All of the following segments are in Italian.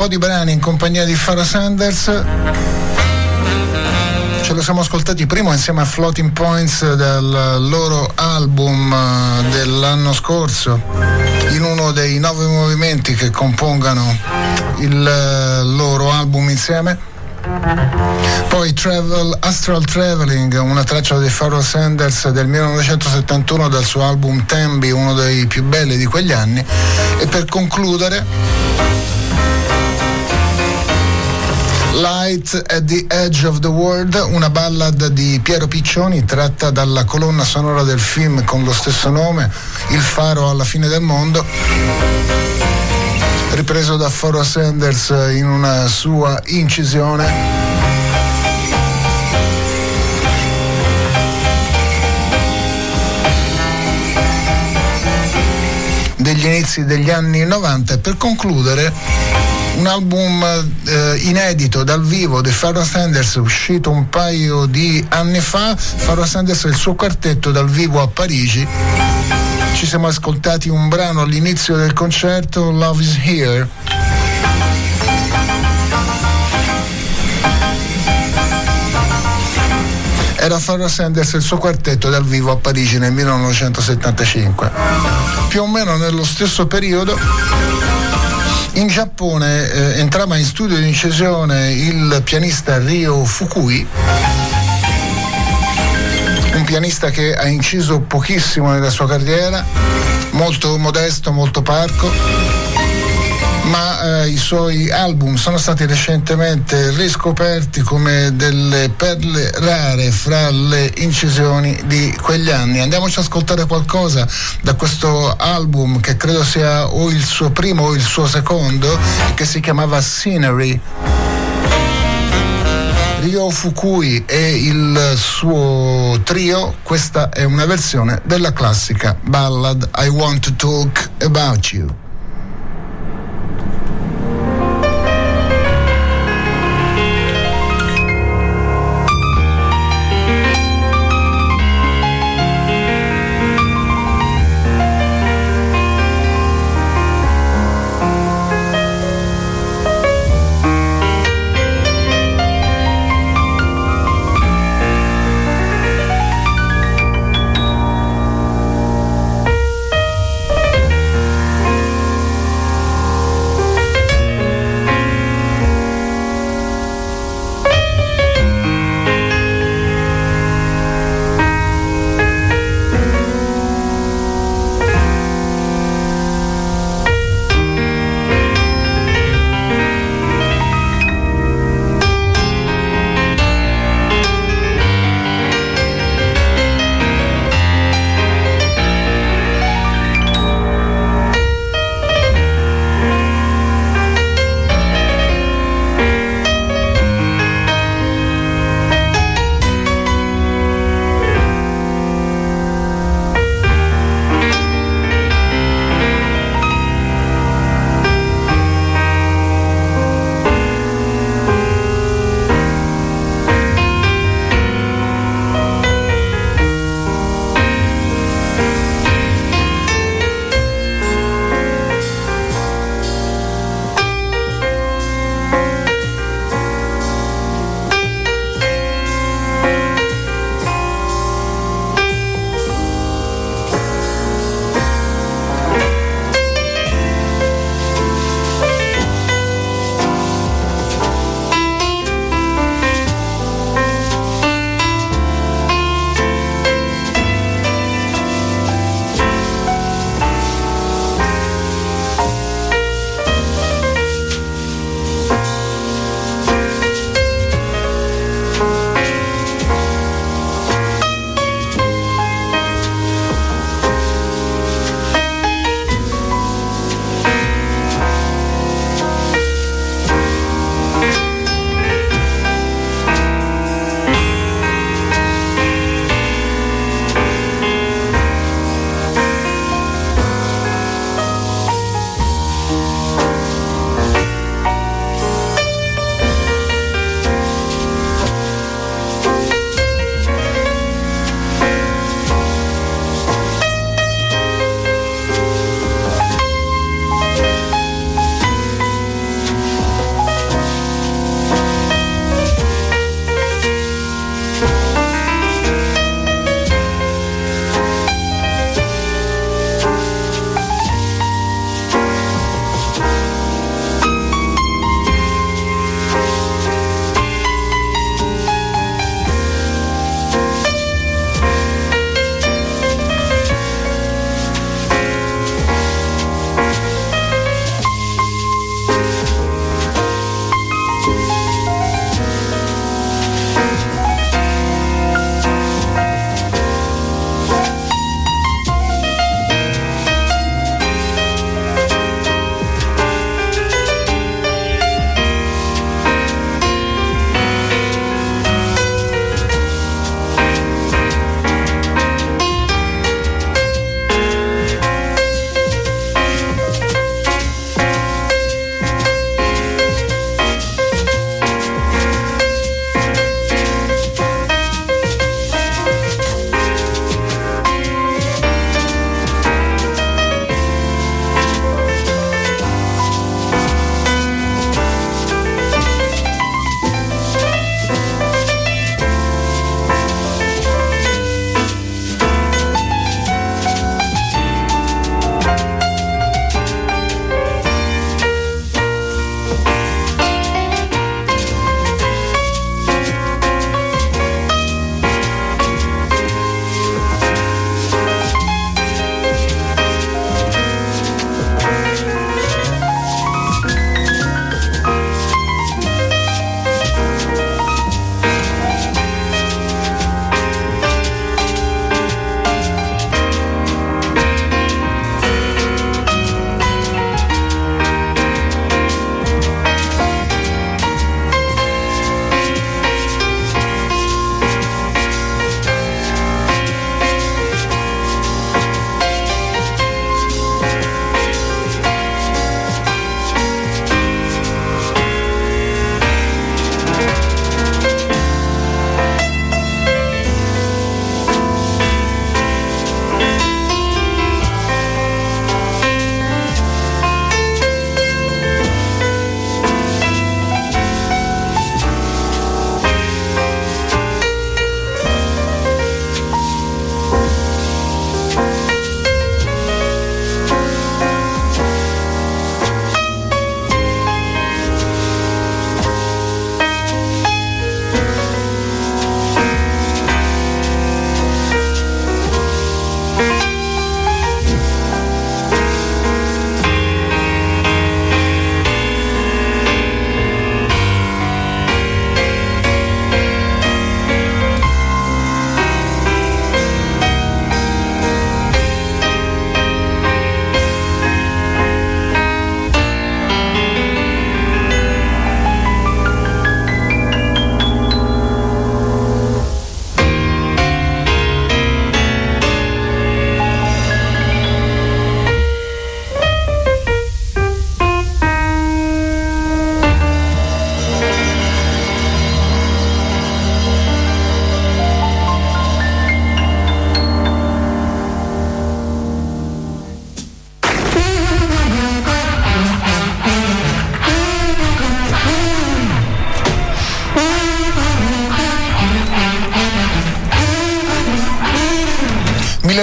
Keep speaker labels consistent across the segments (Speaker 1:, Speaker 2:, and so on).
Speaker 1: po' di brani in compagnia di Farah Sanders. Ce lo siamo ascoltati prima insieme a Floating Points del loro album eh, dell'anno scorso, in uno dei nove movimenti che compongano il eh, loro album insieme. Poi Travel, Astral Traveling, una traccia di Pharoah Sanders del 1971 dal suo album Tembi, uno dei più belli di quegli anni. E per concludere Light at the Edge of the World, una ballad di Piero Piccioni tratta dalla colonna sonora del film con lo stesso nome, Il faro alla fine del mondo ripreso da Foro Sanders in una sua incisione. degli inizi degli anni 90 e per concludere un album eh, inedito dal vivo di Pharoah Sanders uscito un paio di anni fa Pharoah Sanders e il suo quartetto dal vivo a Parigi ci siamo ascoltati un brano all'inizio del concerto, Love is Here. Era Pharoah Sanders e il suo quartetto dal vivo a Parigi nel 1975. Più o meno nello stesso periodo in Giappone eh, entrava in studio di incisione il pianista Ryo Fukui un pianista che ha inciso pochissimo nella sua carriera, molto modesto, molto parco, eh, i suoi album sono stati recentemente riscoperti come delle perle rare fra le incisioni di quegli anni. Andiamoci ad ascoltare qualcosa da questo album che credo sia o il suo primo o il suo secondo, che si chiamava Scenery. Ryo Fukui e il suo trio, questa è una versione della classica ballad I Want to Talk About You.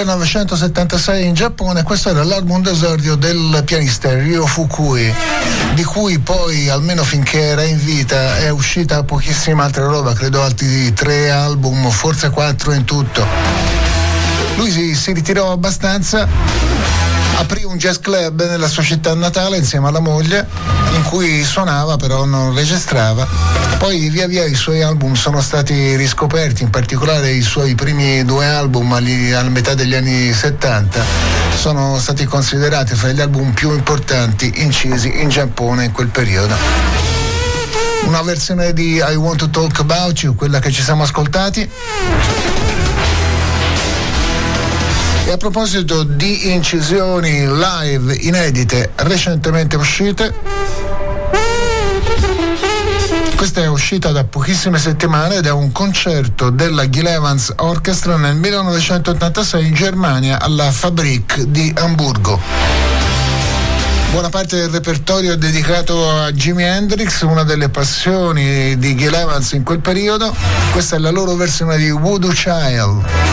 Speaker 1: 1976 in Giappone, questo era l'album d'esordio del pianista Ryo Fukui, di cui poi almeno finché era in vita è uscita pochissima altra roba, credo altri tre album, forse quattro in tutto. Lui si, si ritirò abbastanza aprì un jazz club nella sua città natale insieme alla moglie in cui suonava però non registrava poi via via i suoi album sono stati riscoperti in particolare i suoi primi due album a metà degli anni 70 sono stati considerati fra gli album più importanti incisi in Giappone in quel periodo. Una versione di I Want to Talk About You quella che ci siamo ascoltati. E a proposito di incisioni live inedite recentemente uscite, questa è uscita da pochissime settimane ed è un concerto della Gil Evans Orchestra nel 1986 in Germania alla Fabrik di Amburgo. Buona parte del repertorio è dedicato a Jimi Hendrix, una delle passioni di Gil Evans in quel periodo. Questa è la loro versione di Voodoo Child.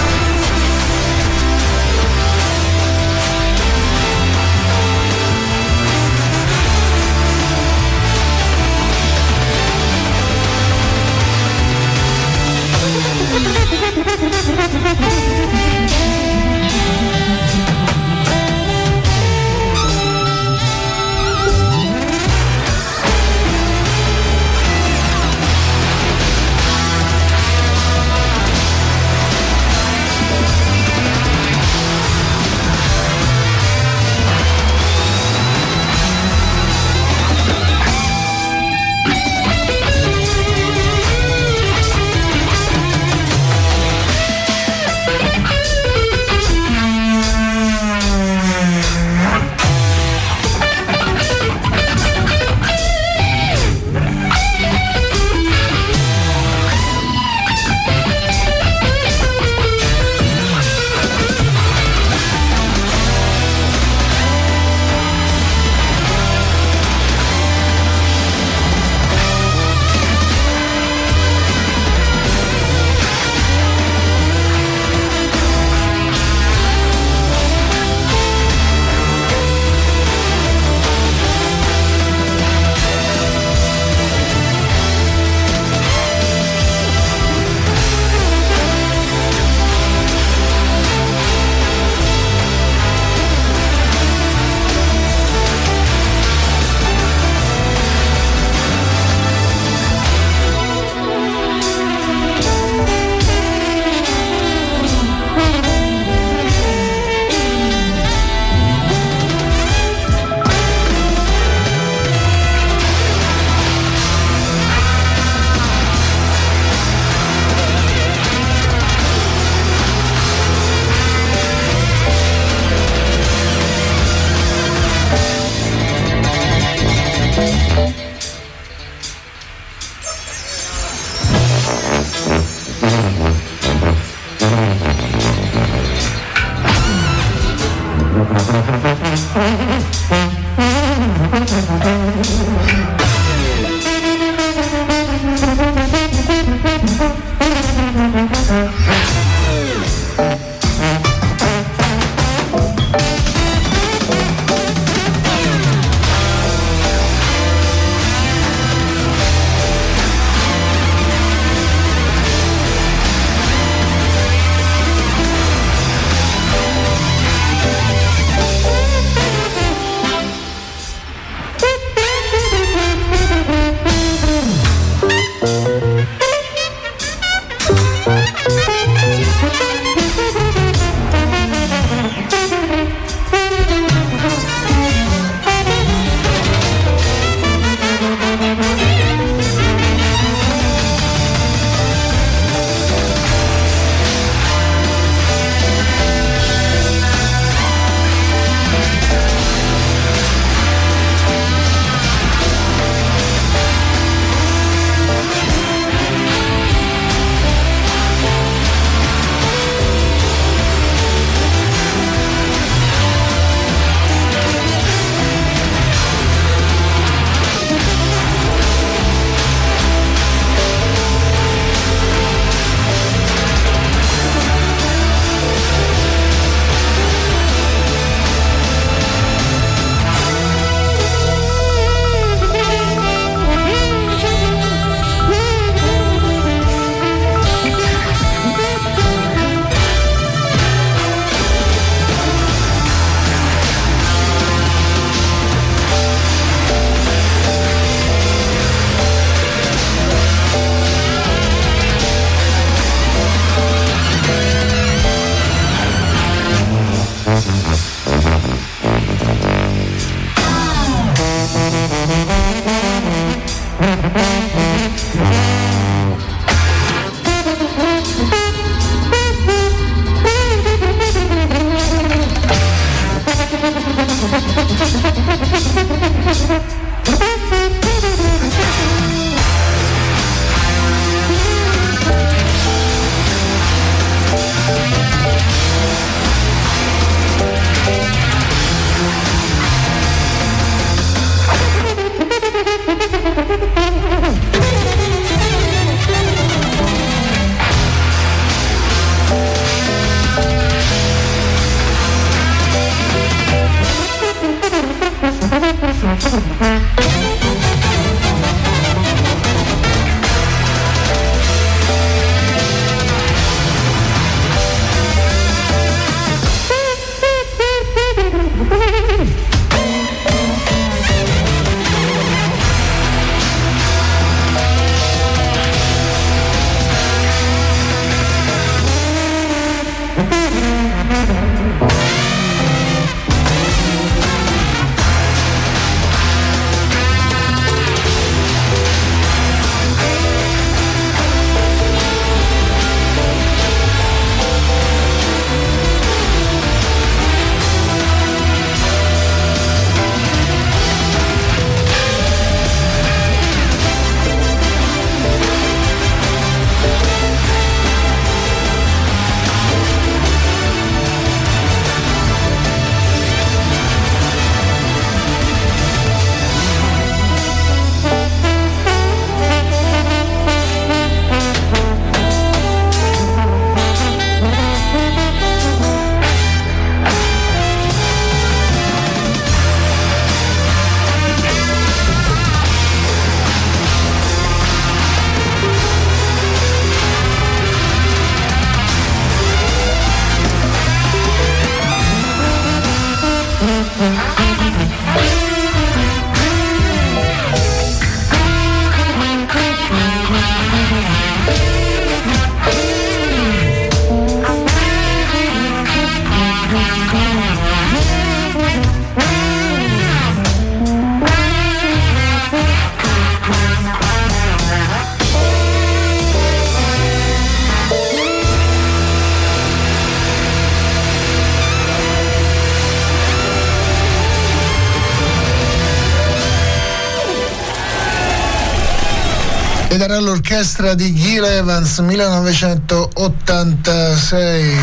Speaker 1: L'orchestra di Gil Evans 1986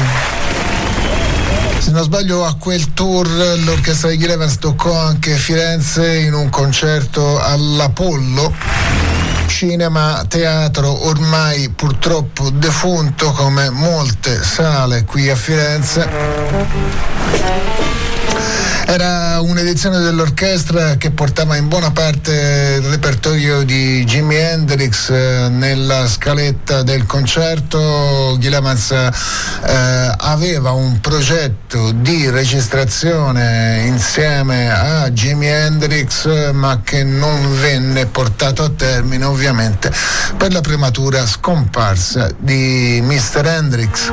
Speaker 1: se non sbaglio a quel tour l'orchestra di Gil Evans toccò anche Firenze in un concerto all'Apollo. Cinema teatro ormai purtroppo defunto come molte sale qui a Firenze era un'edizione dell'orchestra che portava in buona parte il repertorio di Jimi Hendrix eh, nella scaletta del concerto. Evans eh, aveva un progetto di registrazione insieme a Jimi Hendrix ma che non venne portato a termine ovviamente per la prematura scomparsa di Mr. Hendrix.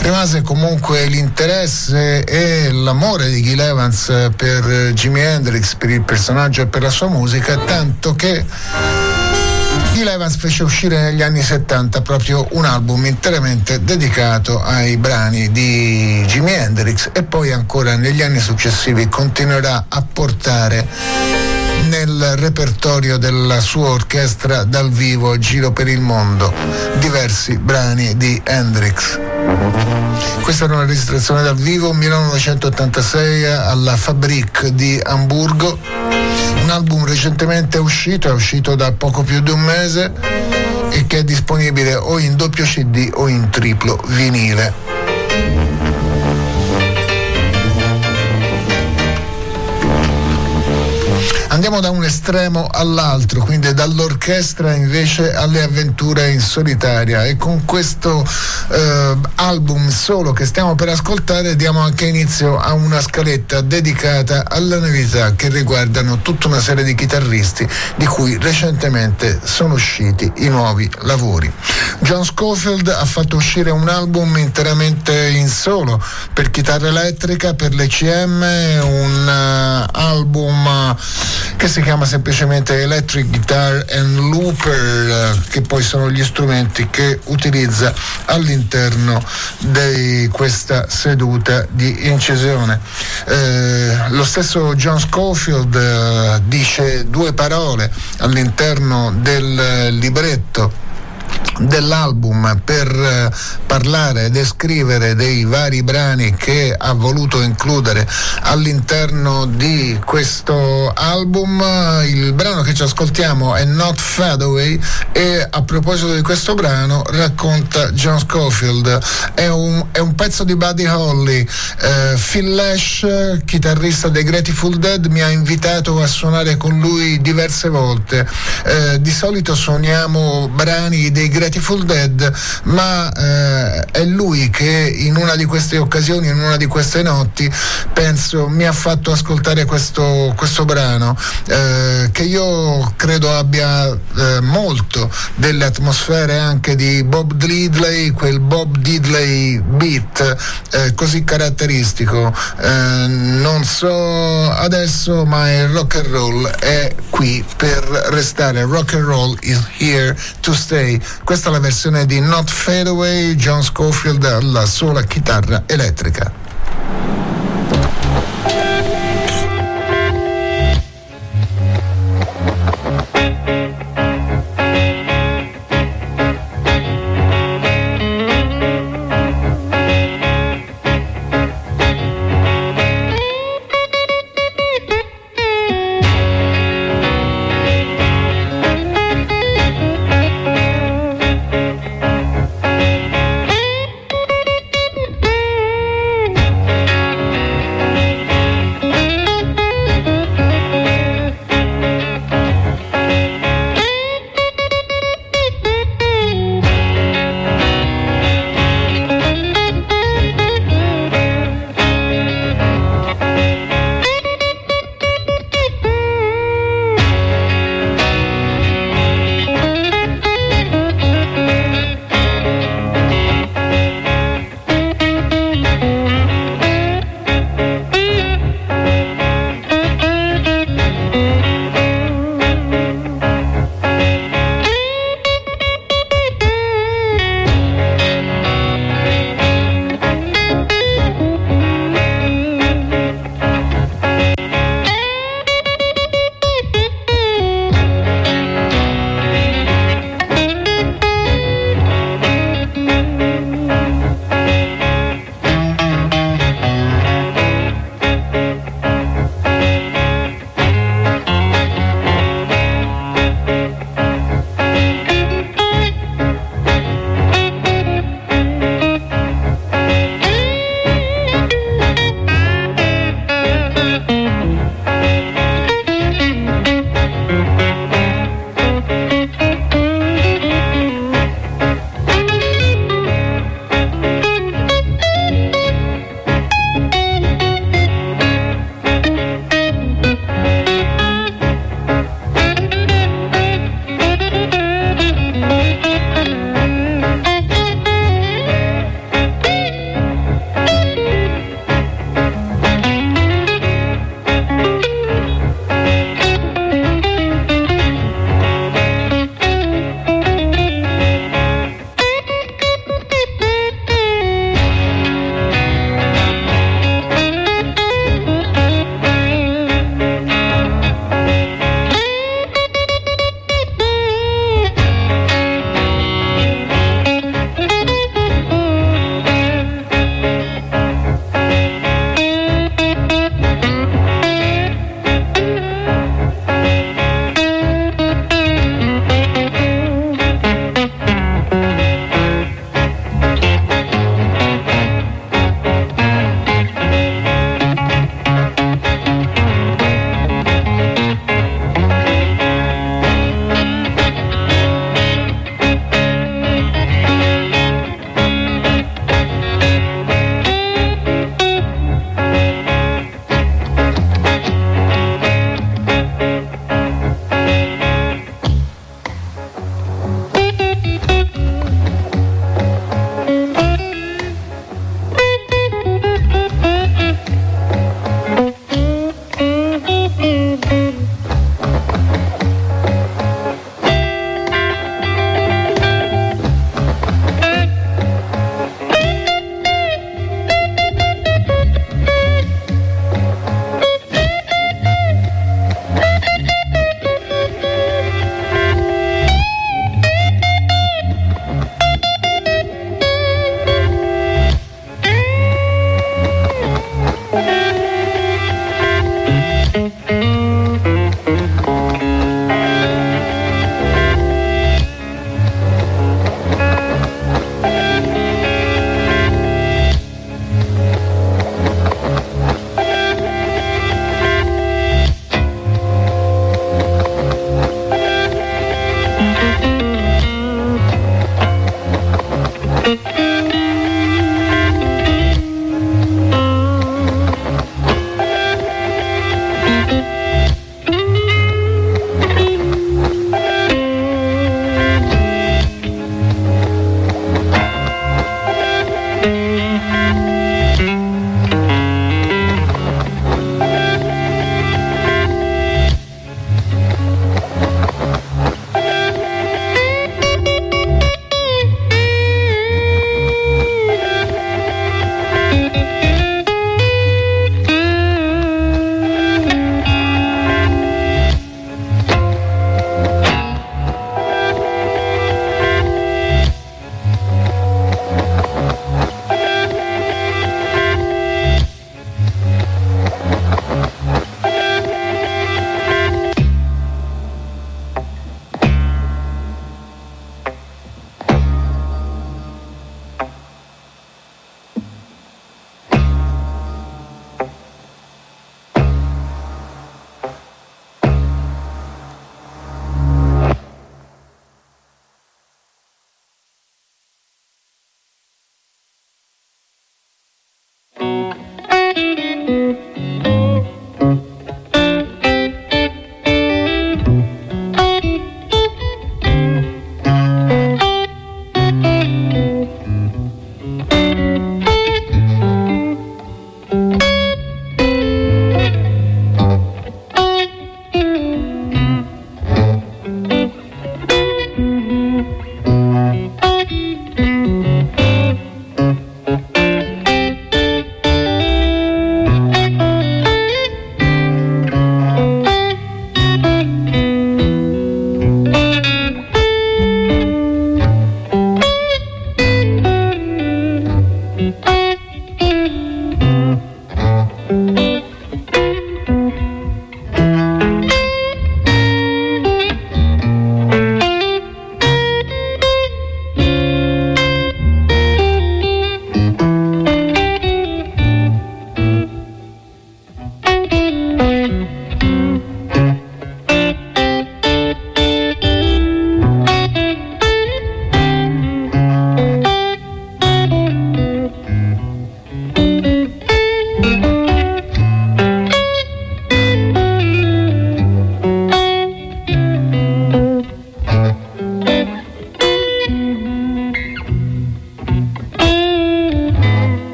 Speaker 1: Rimase comunque l'interesse e l'amore di Gil Evans per Jimi Hendrix, per il personaggio e per la sua musica, tanto che Gil Evans fece uscire negli anni 70 proprio un album interamente dedicato ai brani di Jimi Hendrix e poi ancora negli anni successivi continuerà a portare nel repertorio della sua orchestra dal vivo giro per il mondo diversi brani di Hendrix. Questa era una registrazione dal vivo 1986 alla Fabrique di Amburgo, un album recentemente uscito, è uscito da poco più di un mese e che è disponibile o in doppio CD o in triplo vinile. Andiamo da un estremo all'altro, quindi dall'orchestra invece alle avventure in solitaria e con questo eh, album solo che stiamo per ascoltare diamo anche inizio a una scaletta dedicata alle novità che riguardano tutta una serie di chitarristi di cui recentemente sono usciti i nuovi lavori. John Schofield ha fatto uscire un album interamente in solo per chitarra elettrica, per l'ECM, un uh, album uh, che si chiama semplicemente Electric Guitar and Looper, che poi sono gli strumenti che utilizza all'interno di questa seduta di incisione. Eh, lo stesso John Schofield eh, dice due parole all'interno del libretto dell'album per eh, parlare, descrivere dei vari brani che ha voluto includere all'interno di questo album. Il brano che ci ascoltiamo è Not Fade Away e a proposito di questo brano racconta John Schofield. È un, è un pezzo di Buddy Holly. Eh, Phil Lash, chitarrista dei Grateful Dead, mi ha invitato a suonare con lui diverse volte. Eh, di solito suoniamo brani dei Grateful Grateful Dead, ma eh, è lui che in una di queste occasioni, in una di queste notti, penso mi ha fatto ascoltare questo, questo brano eh, che io credo abbia eh, molto delle atmosfere anche di Bob Diddley, quel Bob Diddley beat eh, così caratteristico. Eh, non so adesso, ma il rock and roll è qui per restare. Rock and roll is here to stay. Questa è la versione di Not Fade Away, John Schofield alla sola chitarra elettrica.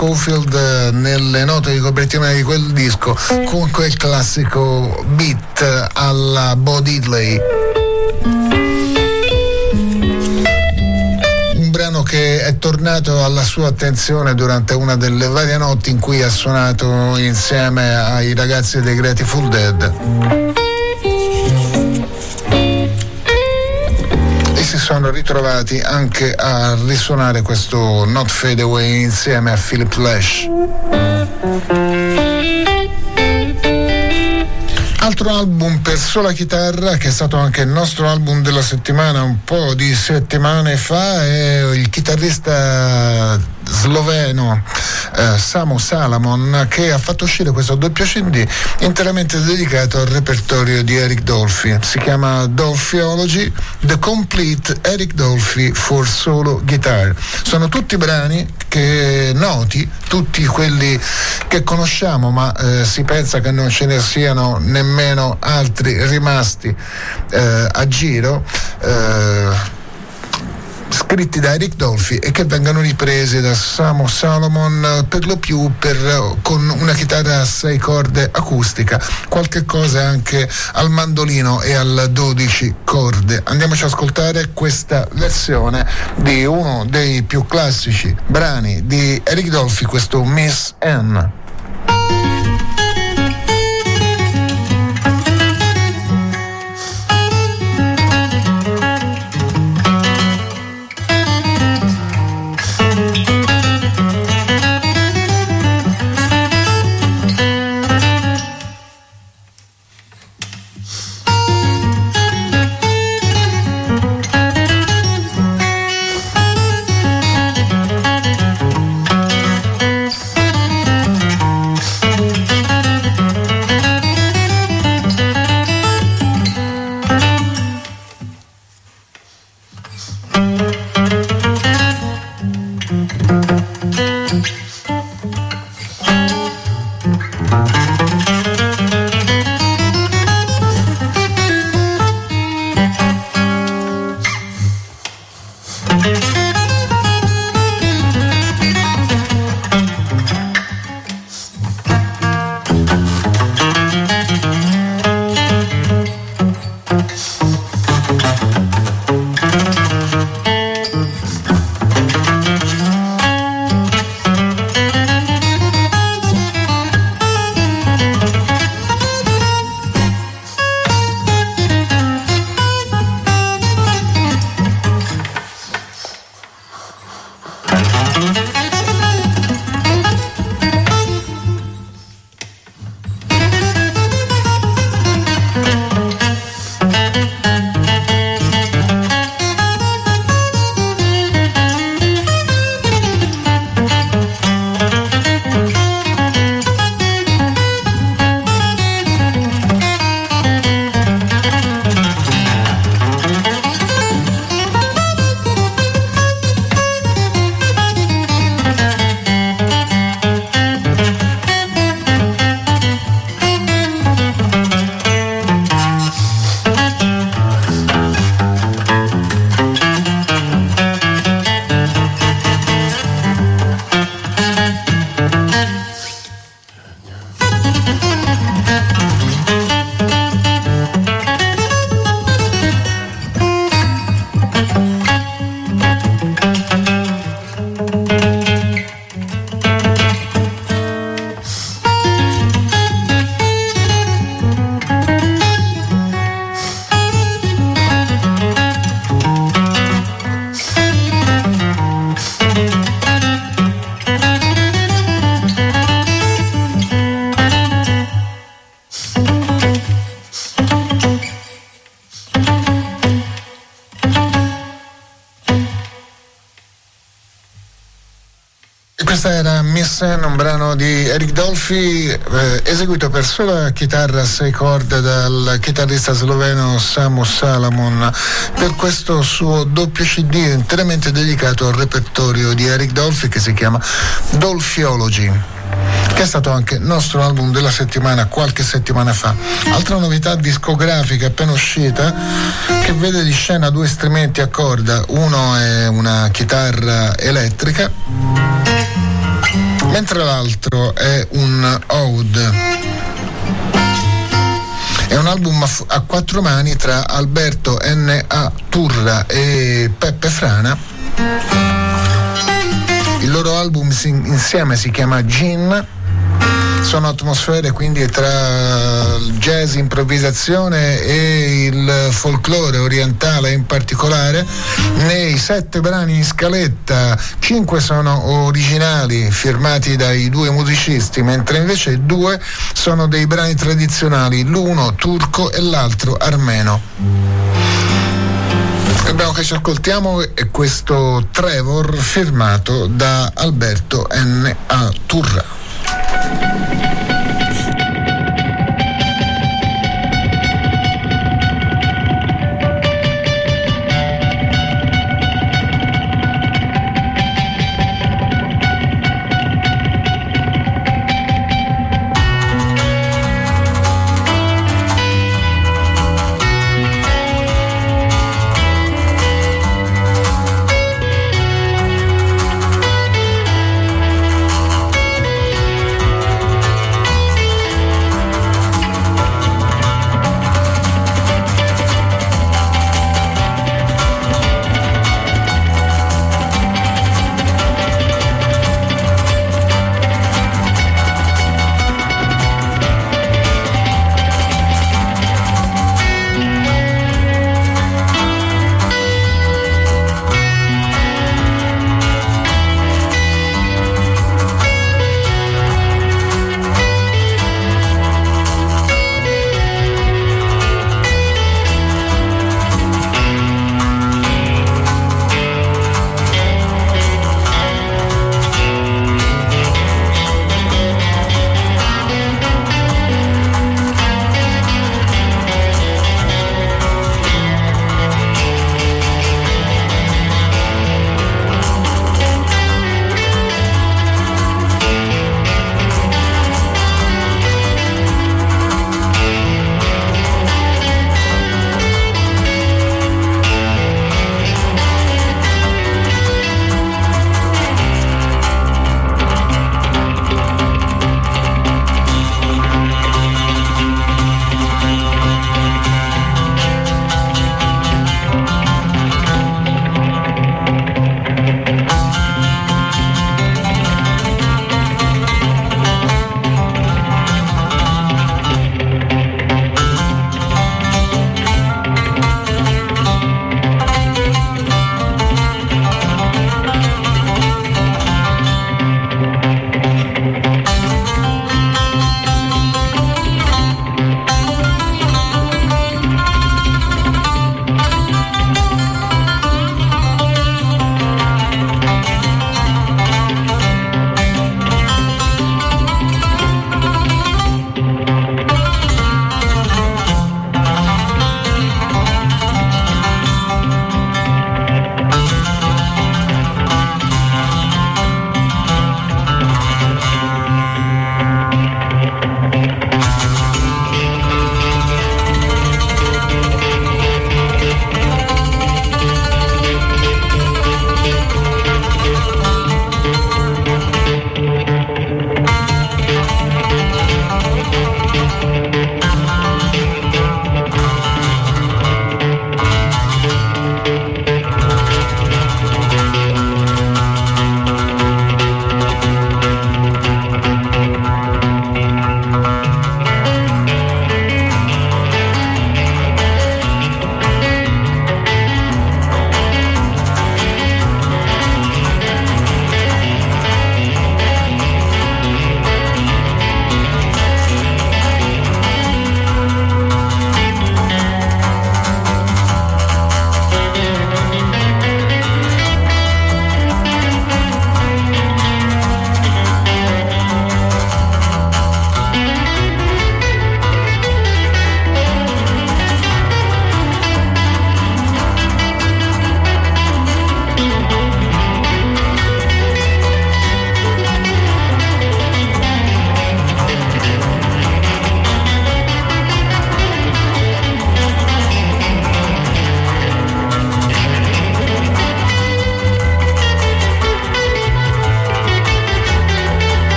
Speaker 1: Schofield nelle note di copertina di quel disco, con quel classico beat alla Bo Diddley. Un brano che è tornato alla sua attenzione durante una delle varie notti in cui ha suonato insieme ai ragazzi dei Grateful Dead. Sono ritrovati anche a risuonare questo Not Fade Away insieme a Philip Lash. Altro album per sola chitarra che è stato anche il nostro album della settimana un po' di settimane fa è il chitarrista sloveno eh, Samu Salamon che ha fatto uscire questo doppio CD interamente dedicato al repertorio di Eric Dolphy. Si chiama Dolphyology, The Complete Eric Dolphy for Solo Guitar. Sono tutti brani che noti, tutti quelli che conosciamo, ma eh, si pensa che non ce ne siano nemmeno altri rimasti eh, a giro. Eh, scritti da Eric Dolphy e che vengano ripresi da Samo Salomon per lo più per, con una chitarra a sei corde acustica, qualche cosa anche al mandolino e al 12 corde. Andiamoci ad ascoltare questa versione di uno dei più classici brani di Eric Dolphy, questo Miss N. Missen, un brano di Eric Dolphy eh, eseguito per sola chitarra a sei corde dal chitarrista sloveno Samu Salamon per questo suo doppio CD interamente dedicato al repertorio di Eric Dolphy che si chiama Dolphyology che è stato anche nostro album della settimana qualche settimana fa. Altra novità discografica appena uscita che vede di scena due strumenti a corda, uno è una chitarra elettrica mentre l'altro è un Ode. È un album a quattro mani tra Alberto N.A. Turra e Peppe Frana. Il loro album insieme si chiama Gin sono atmosfere quindi tra il jazz, improvvisazione e il folklore orientale in particolare. Nei sette brani in scaletta, cinque sono originali firmati dai due musicisti, mentre invece due sono dei brani tradizionali, l'uno turco e l'altro armeno. Il brano che ci ascoltiamo è questo Trevor firmato da Alberto N. A. Turra.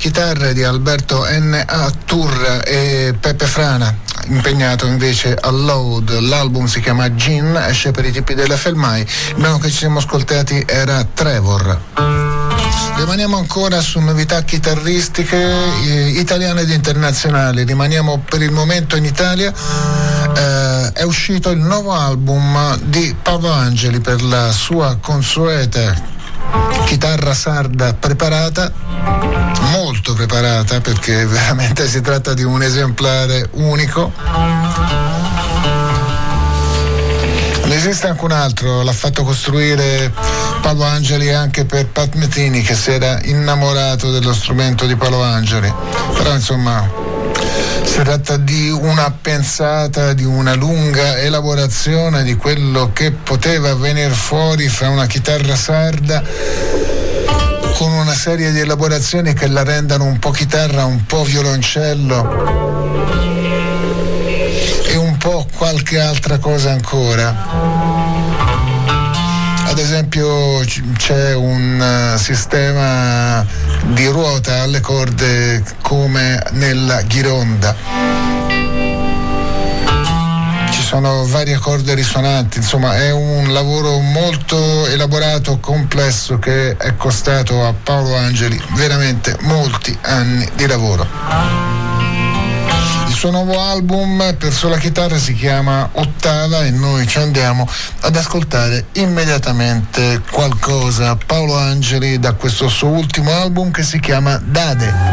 Speaker 1: Chitarre di Alberto N.A. Turra e Peppe Frana, impegnato invece a Load. L'album si chiama Gin, esce per i tipi della Felmai. Il brano che ci siamo ascoltati era Trevor. Rimaniamo ancora su novità chitarristiche eh, italiane ed internazionali. Rimaniamo per il momento in Italia. Eh, è uscito il nuovo album di Paolo Angeli per la sua consueta chitarra sarda preparata, preparata perché veramente si tratta di un esemplare unico. Ne esiste anche un altro, l'ha fatto costruire Paolo Angeli anche per Pat Metini che si era innamorato dello strumento di Paolo Angeli. Però insomma si tratta di una pensata, di una lunga elaborazione di quello che poteva venire fuori fra una chitarra sarda con una serie di elaborazioni che la rendano un po' chitarra, un po' violoncello e un po' qualche altra cosa ancora. Ad esempio c'è un uh, sistema di ruota alle corde come nella ghironda sono varie corde risonanti, insomma è un lavoro molto elaborato, complesso che è costato a Paolo Angeli veramente molti anni di lavoro suo nuovo album per sola chitarra si chiama Ottava e noi ci andiamo ad ascoltare immediatamente qualcosa. Paolo Angeli da questo suo ultimo album che si chiama Dade.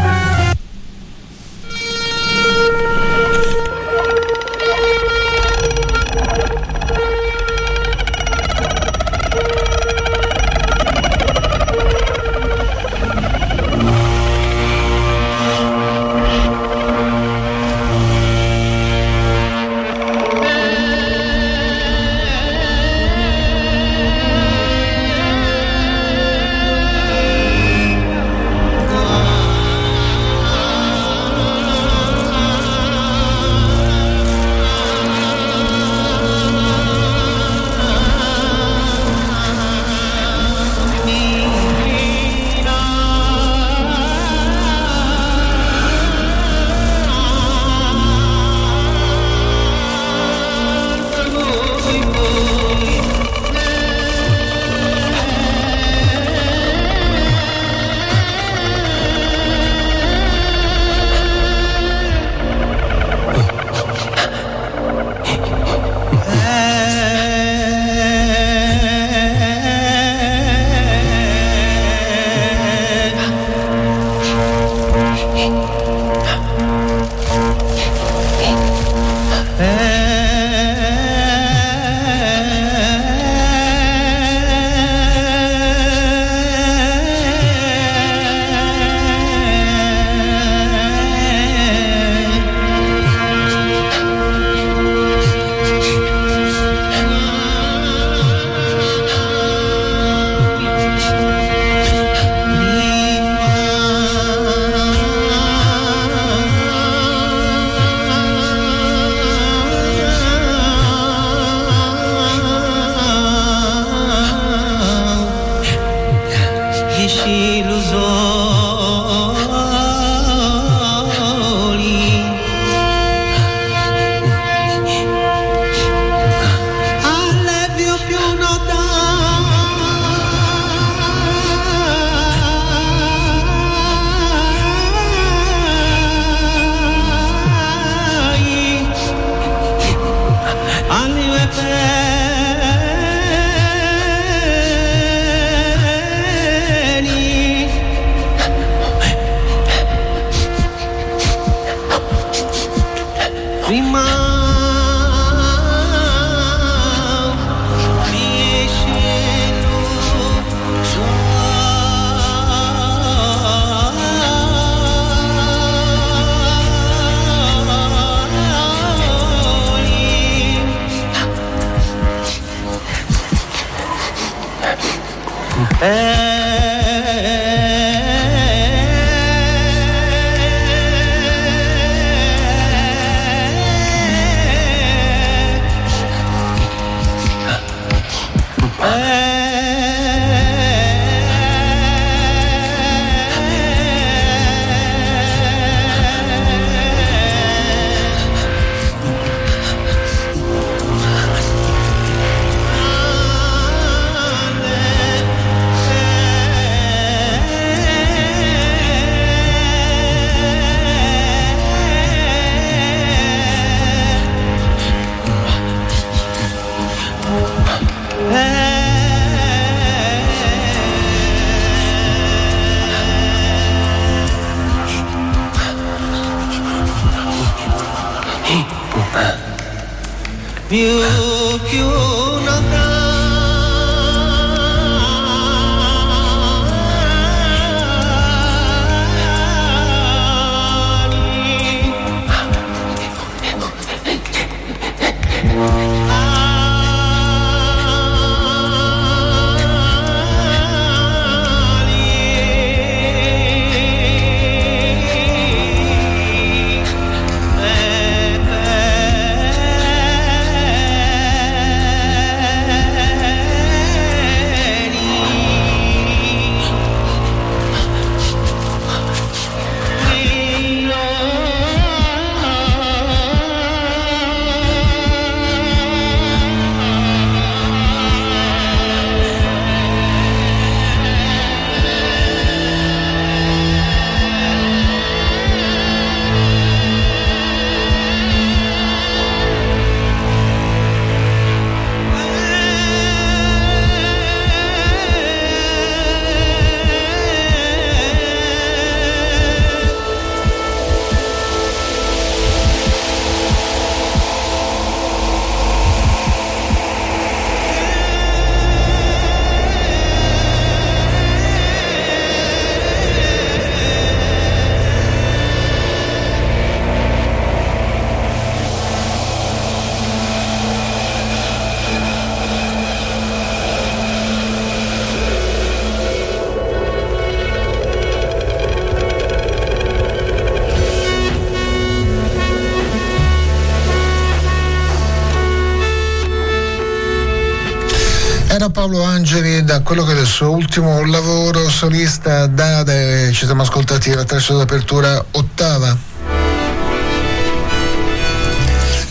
Speaker 1: Quello che è il suo ultimo lavoro solista Dade, ci siamo ascoltati la terza d'apertura ottava.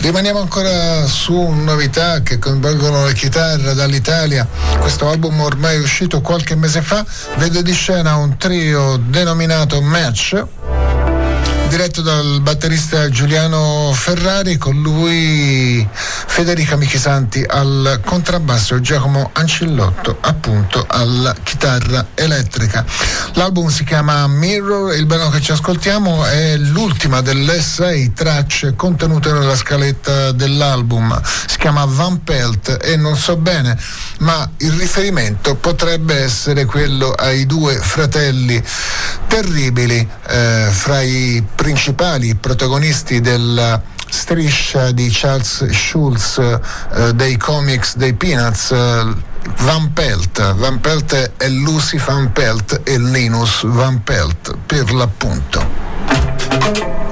Speaker 1: Rimaniamo ancora su novità che coinvolgono le chitarre dall'Italia. Questo album ormai uscito qualche mese fa vede di scena un trio denominato Match diretto dal batterista Giuliano Ferrari, con lui Federica Michisanti al contrabbasso e Giacomo Ancillotto appunto alla chitarra elettrica. L'album si chiama Mirror il brano che ci ascoltiamo è l'ultima delle sei tracce contenute nella scaletta dell'album. Si chiama Van Pelt e non so bene, ma il riferimento potrebbe essere quello ai due fratelli terribili eh, fra i principali protagonisti della striscia di Charles Schulz eh, dei comics dei Peanuts. Eh, Van Pelt, Van Pelt è Lucy Van Pelt e Linus Van Pelt per l'appunto.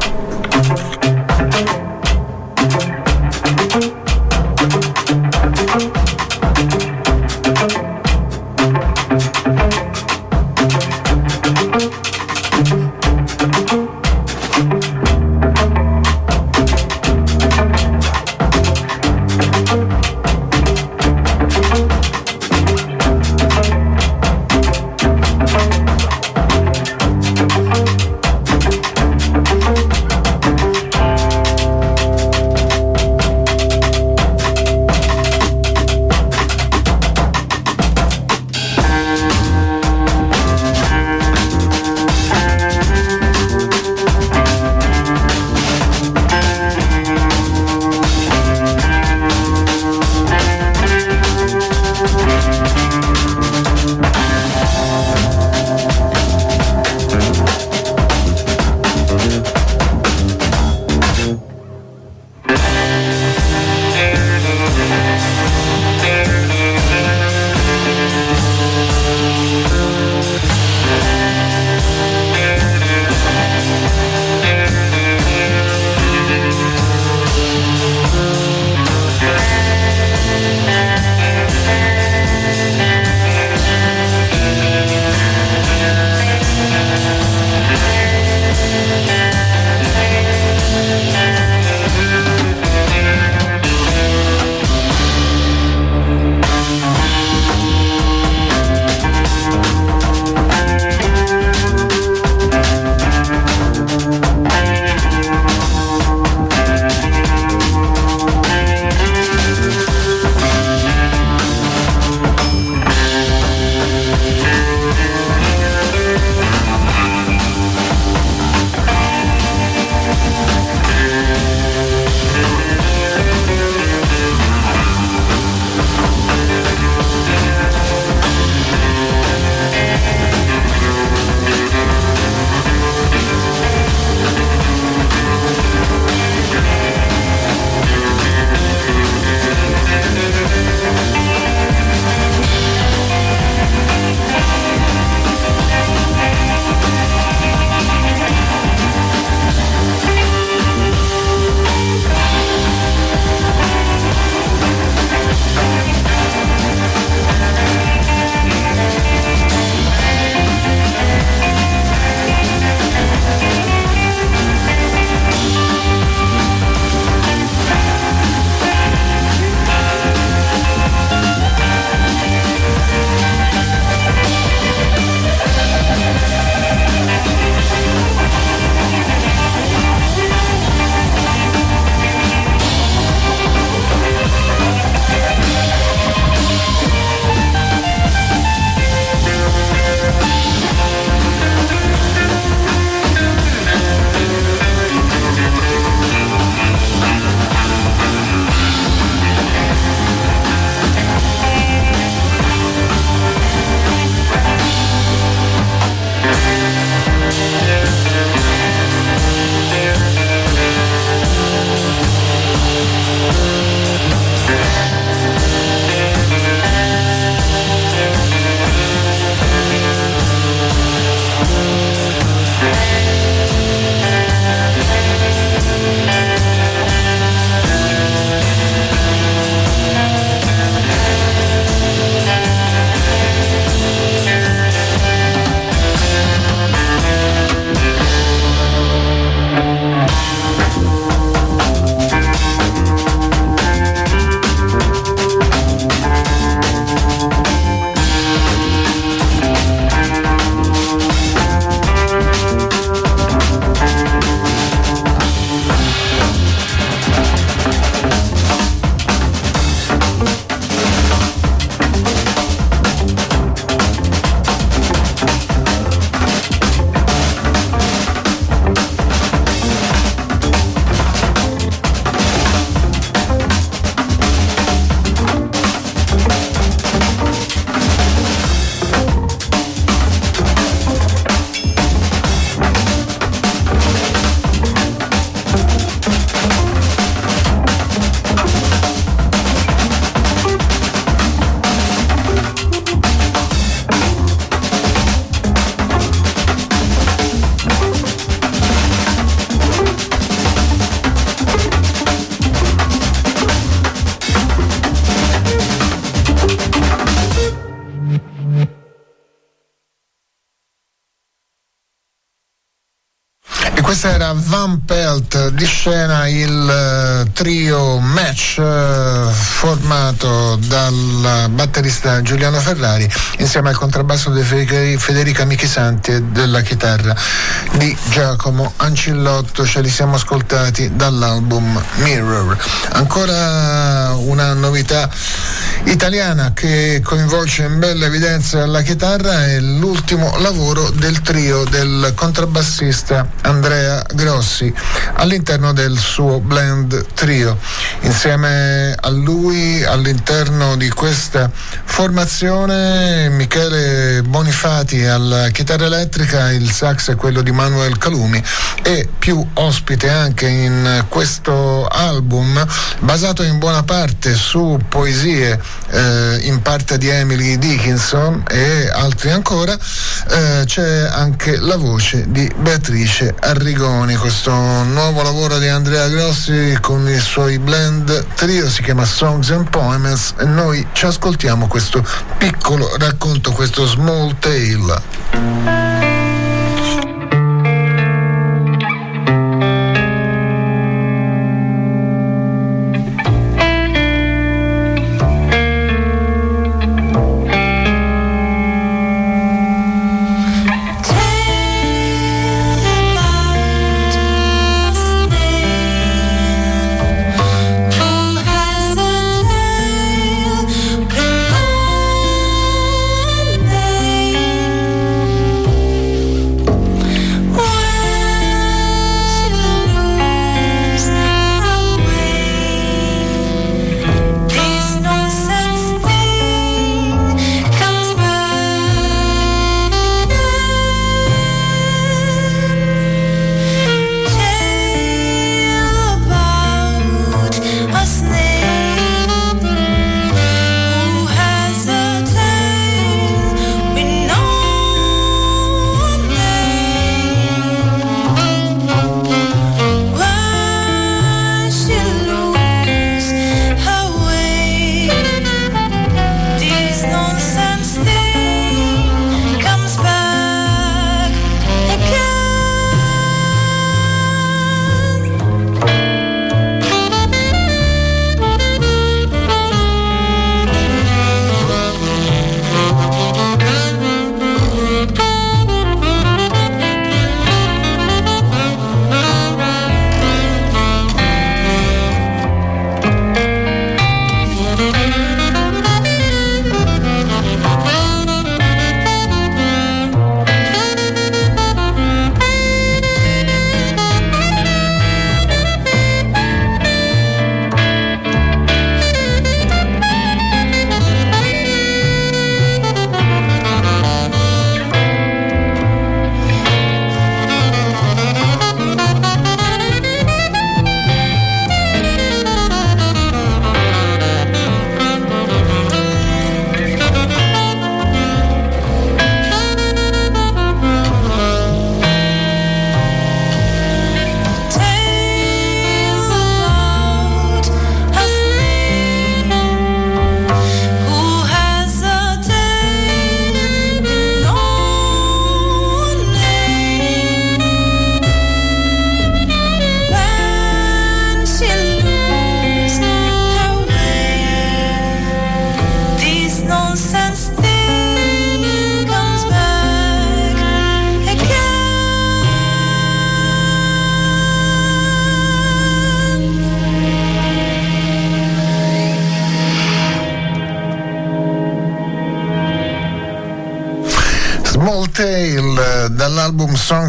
Speaker 1: Federica Michisanti della chitarra di Giacomo Ancillotto. Ce li siamo ascoltati dall'album Mirror. Ancora una novità italiana che coinvolge in bella evidenza la chitarra è l'ultimo lavoro del trio del contrabbassista Andrea Grossi all'interno del suo blend trio. Insieme a lui all'interno di questa formazione Michele Bonifati alla chitarra elettrica, il sax è quello di Manuel Calumi e più ospite anche in questo album basato in buona parte su poesie eh, in parte di Emily Dickinson e altri ancora, eh, c'è anche la voce di Beatrice Arrigoni, questo nuovo lavoro di Andrea Grossi con i suoi blend trio si chiama Songs and Poems e noi ci ascoltiamo questo piccolo racconto, questo small tale.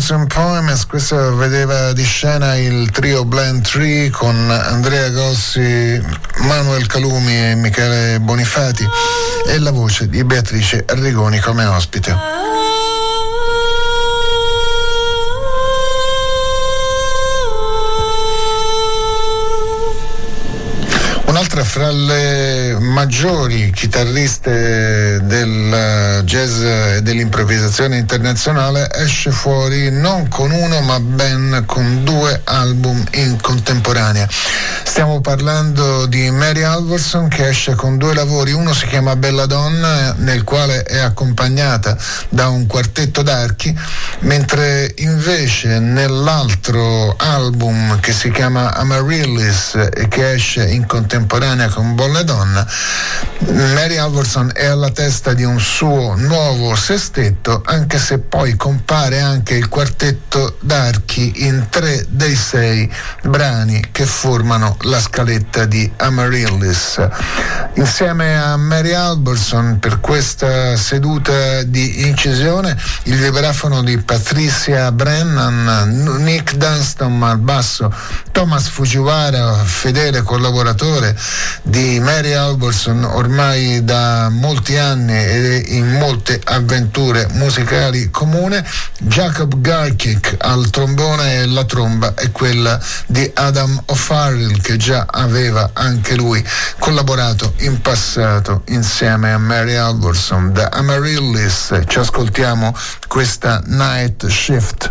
Speaker 1: Songs Poems, questo vedeva di scena il trio Blend Tree con Andrea Gossi, Manuel Calumi e Michele Bonifati e la voce di Beatrice Arrigoni come ospite. un'altra fra le maggiori chitarriste del jazz e dell'improvvisazione internazionale esce fuori non con uno ma ben con due album in contemporanea. Stiamo parlando di Mary Alverson che esce con due lavori, uno si chiama Bella Donna nel quale è accompagnata da un quartetto d'archi, mentre invece nell'altro album che si chiama Amaryllis e che esce in contemporanea con Bolle Donna, Mary Alverson è alla testa di un suo nuovo sestetto, anche se poi compare anche il quartetto d'archi in tre dei sei brani che formano la scaletta di Amaryllis. Insieme a Mary Alberson per questa seduta di incisione il vibrafono di Patricia Brennan, Nick Dunston al basso, Thomas Fujiwara, fedele collaboratore di Mary Alberson ormai da molti anni e in molte avventure musicali comune, Jacob Garkick al trombone e la tromba è quella di Adam O'Farrell che già aveva anche lui collaborato in passato insieme a Mary Alverson da Amaryllis. Ci ascoltiamo questa Night Shift.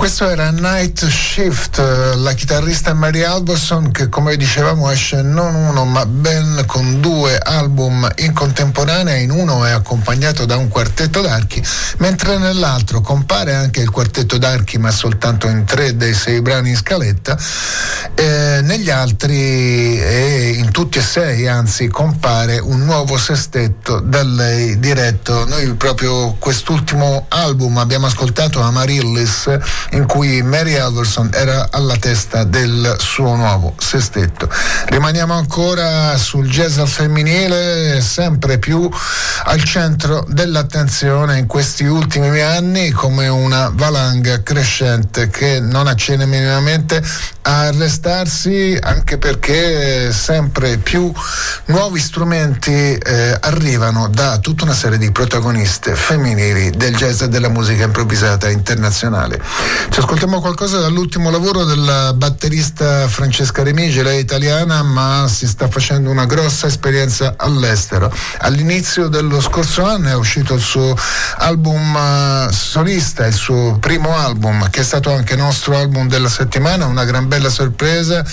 Speaker 1: Questo era Night Shift, la chitarrista Mary Alberson che come dicevamo esce non uno ma ben con due album in contemporanea, in uno è accompagnato da un quartetto d'archi, mentre nell'altro compare anche il quartetto d'archi ma soltanto in tre dei sei brani in scaletta, e negli altri e in tutti e sei anzi compare un nuovo sestetto da lei diretto. Noi proprio quest'ultimo album abbiamo ascoltato Amaryllis in cui Mary Alverson era alla testa del suo nuovo sestetto. Rimaniamo ancora sul jazz al femminile, sempre più al centro dell'attenzione in questi ultimi anni come una valanga crescente che non accenna minimamente a arrestarsi anche perché sempre più nuovi strumenti eh, arrivano da tutta una serie di protagoniste femminili del jazz e della musica improvvisata internazionale. Ci ascoltiamo qualcosa dall'ultimo lavoro della batterista Francesca Remigi, lei è italiana ma si sta facendo una grossa esperienza all'estero. All'inizio dello scorso anno è uscito il suo album uh, solista, il suo primo album che è stato anche nostro album della settimana, una gran bella sorpresa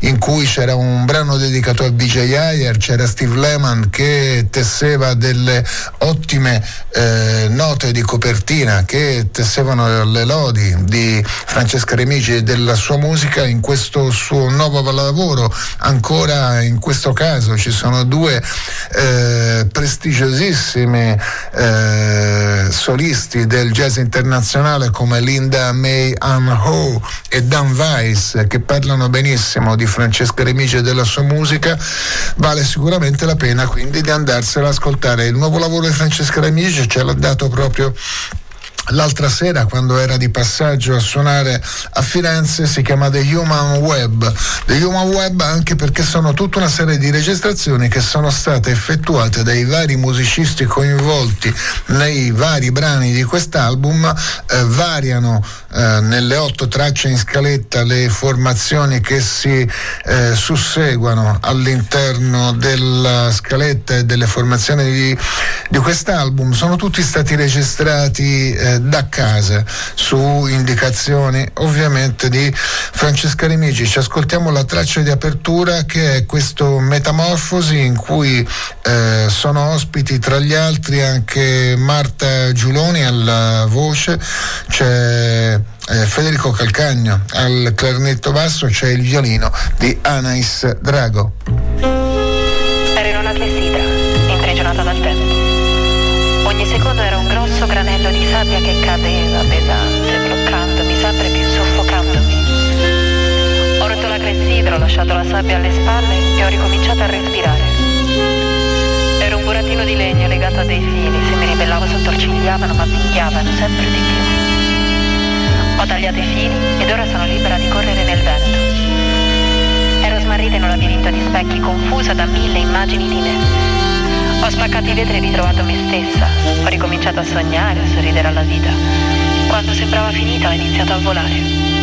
Speaker 1: in cui c'era un brano dedicato a BJ Ayer, c'era Steve Lehman che tesseva delle ottime eh, note di copertina che tessevano le lodi di Francesca Remici e della sua musica in questo suo nuovo lavoro. Ancora in questo caso ci sono due eh, prestigiosissimi eh, solisti del jazz internazionale come Linda May Ann Ho e Dan Weiss che parlano benissimo di Francesca Remici e della sua musica. Vale sicuramente la pena quindi di andarsela ad ascoltare. Il nuovo lavoro di Francesca Remici ce l'ha dato proprio L'altra sera, quando era di passaggio a suonare a Firenze, si chiama The Human Web. The Human Web anche perché sono tutta una serie di registrazioni che sono state effettuate dai vari musicisti coinvolti nei vari brani di quest'album. Eh, variano eh, nelle otto tracce in scaletta le formazioni che si eh, susseguono all'interno della scaletta e delle formazioni di, di quest'album. Sono tutti stati registrati da casa su indicazioni ovviamente di Francesca Remici. Ci ascoltiamo la traccia di apertura che è questo Metamorfosi in cui eh, sono ospiti tra gli altri anche Marta Giuloni alla voce, c'è eh, Federico Calcagno al clarinetto basso, c'è il violino di Anais Drago.
Speaker 2: Ero in una clessidra, imprigionata dal tempo. Ogni secondo era un grosso granello di sabbia che cadeva pesante, bloccandomi, sempre più soffocandomi. Ho rotto la clessidra, ho lasciato la sabbia alle spalle e ho ricominciato a respirare. Ero un burattino di legno legato a dei fili, se mi ribellavo sottorcigliavano ma picchiavano sempre di più. Ho tagliato i fili ed ora sono libera di correre nel vento. Ero smarrita in un labirinto di specchi confusa da mille immagini di me. Ho spaccato i vetri e ritrovato me stessa. Ho ricominciato a sognare, a sorridere alla vita. Quando sembrava finita ho iniziato a volare.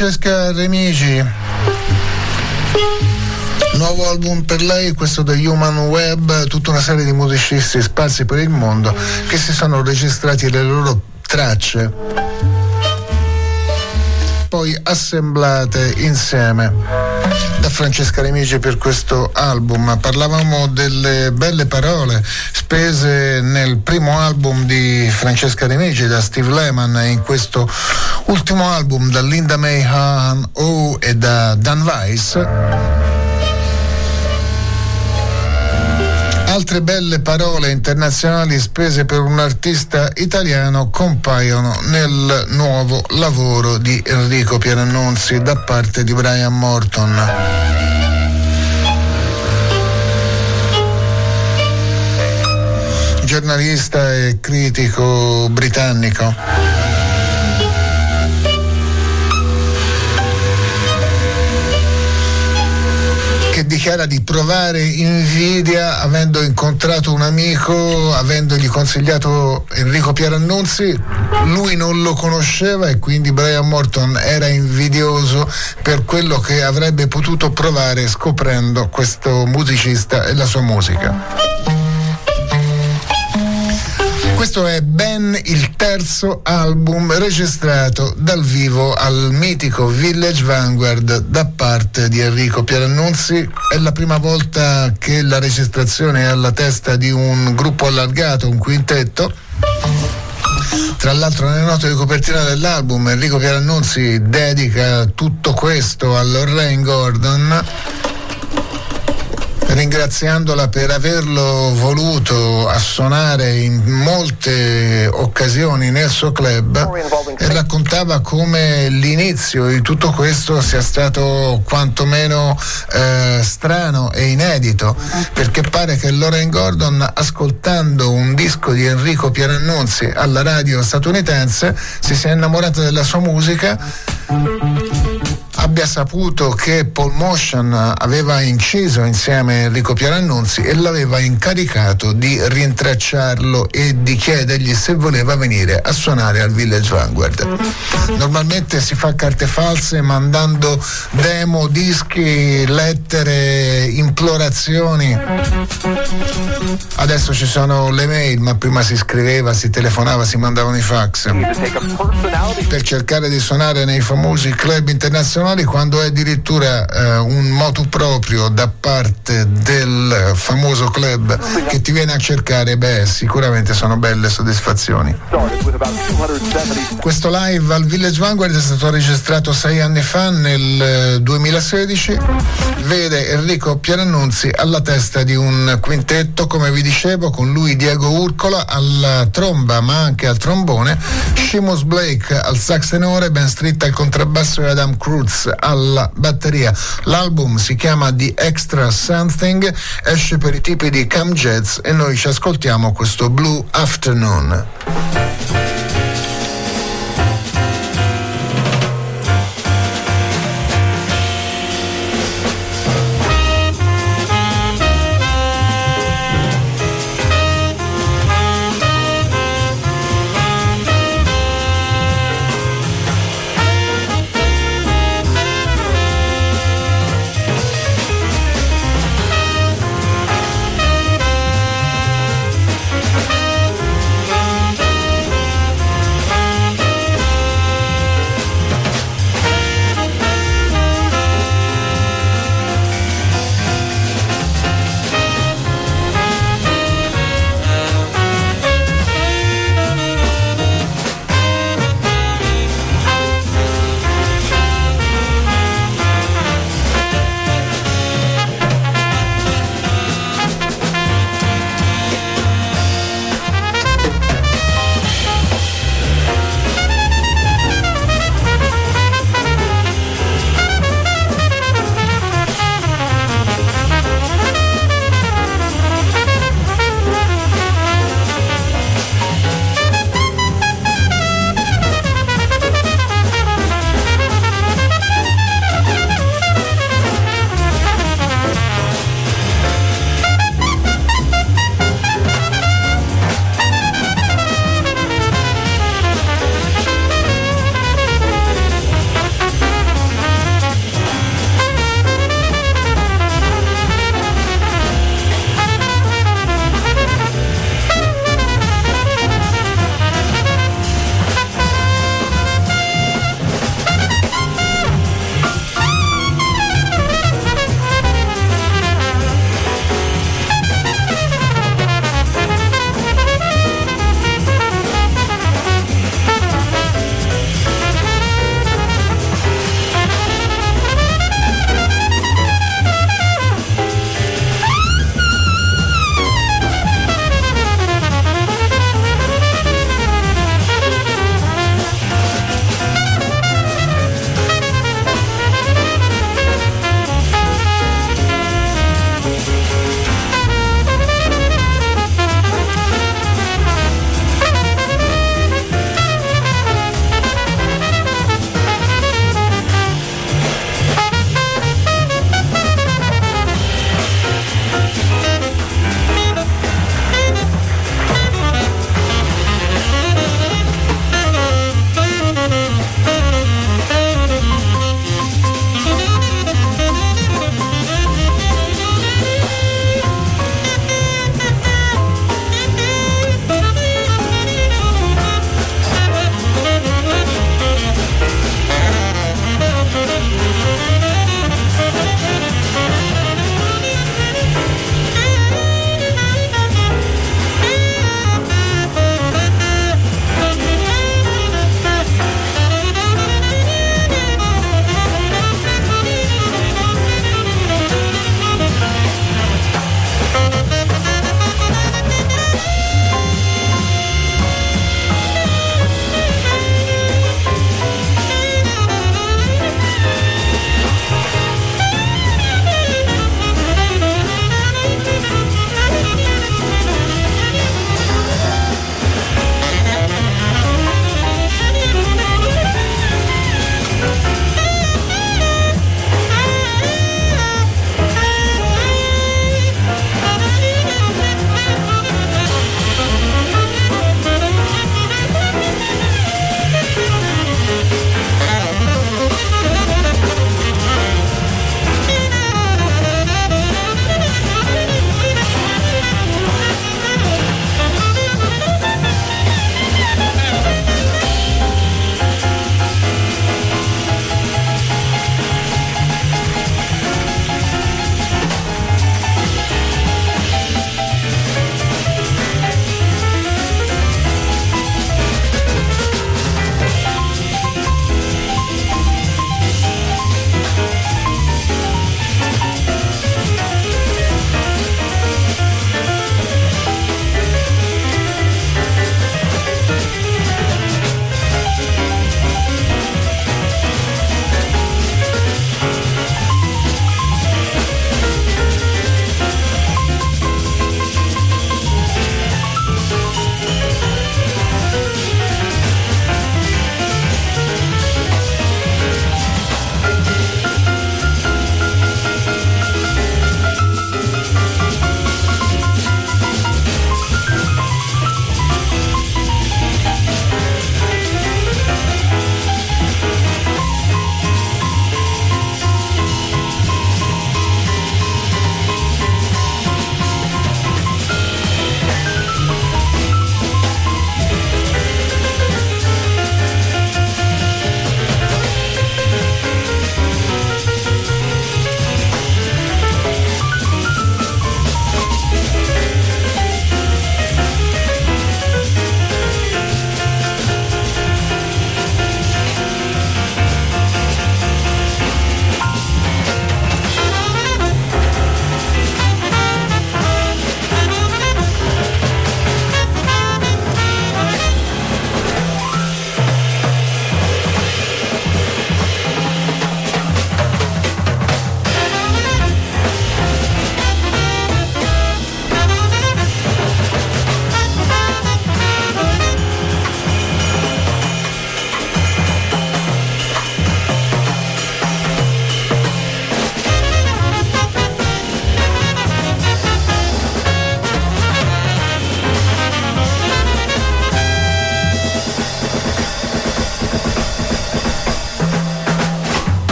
Speaker 1: Francesca Remigi. Nuovo album per lei, questo The Human Web, tutta una serie di musicisti sparsi per il mondo che si sono registrati le loro tracce, poi assemblate insieme da Francesca Remici per questo album. Parlavamo delle belle parole spese nel primo album di Francesca Remici da Steve Lehman in questo ultimo album da Linda May Han O e da Dan Weiss. Altre belle parole internazionali spese per un artista italiano compaiono nel nuovo lavoro di Enrico Pierannunzi da parte di Brian Morton. Giornalista e critico britannico. Dichiara di provare invidia avendo incontrato un amico, avendogli consigliato Enrico Pierannunzi, lui non lo conosceva e quindi Brian Morton era invidioso per quello che avrebbe potuto provare scoprendo questo musicista e la sua musica. Questo è ben il terzo album registrato dal vivo al mitico Village Vanguard da parte di Enrico Pierannunzi. È la prima volta che la registrazione è alla testa di un gruppo allargato, un quintetto. Tra l'altro nelle note di copertina dell'album Enrico Pierannunzi dedica tutto questo a Lorraine Gordon ringraziandola per averlo voluto a suonare in molte occasioni nel suo club e raccontava come l'inizio di tutto questo sia stato quantomeno eh, strano e inedito perché pare che Lauren Gordon ascoltando un disco di Enrico Pierannunzi alla radio statunitense si sia innamorata della sua musica abbia saputo che Paul Motion aveva inciso insieme a Enrico Pierannunzi e l'aveva incaricato di rintracciarlo e di chiedergli se voleva venire a suonare al Village Vanguard. Normalmente si fa carte false mandando demo, dischi, lettere, implorazioni. Adesso ci sono le mail, ma prima si scriveva, si telefonava, si mandavano i fax. Per cercare di suonare nei famosi club internazionali quando è addirittura eh, un motu proprio da parte del famoso club che ti viene a cercare, beh, sicuramente sono belle soddisfazioni. Questo live al Village Vanguard è stato registrato sei anni fa, nel 2016. Eh, Vede Enrico Pierannunzi alla testa di un quintetto, come vi dicevo, con lui Diego Urcola alla tromba, ma anche al trombone, Seamus Blake al sax tenore, Ben Street al contrabbasso e Adam Cruz alla batteria. L'album si chiama The Extra Something, esce per i tipi di Cam Jazz e noi ci ascoltiamo questo Blue Afternoon.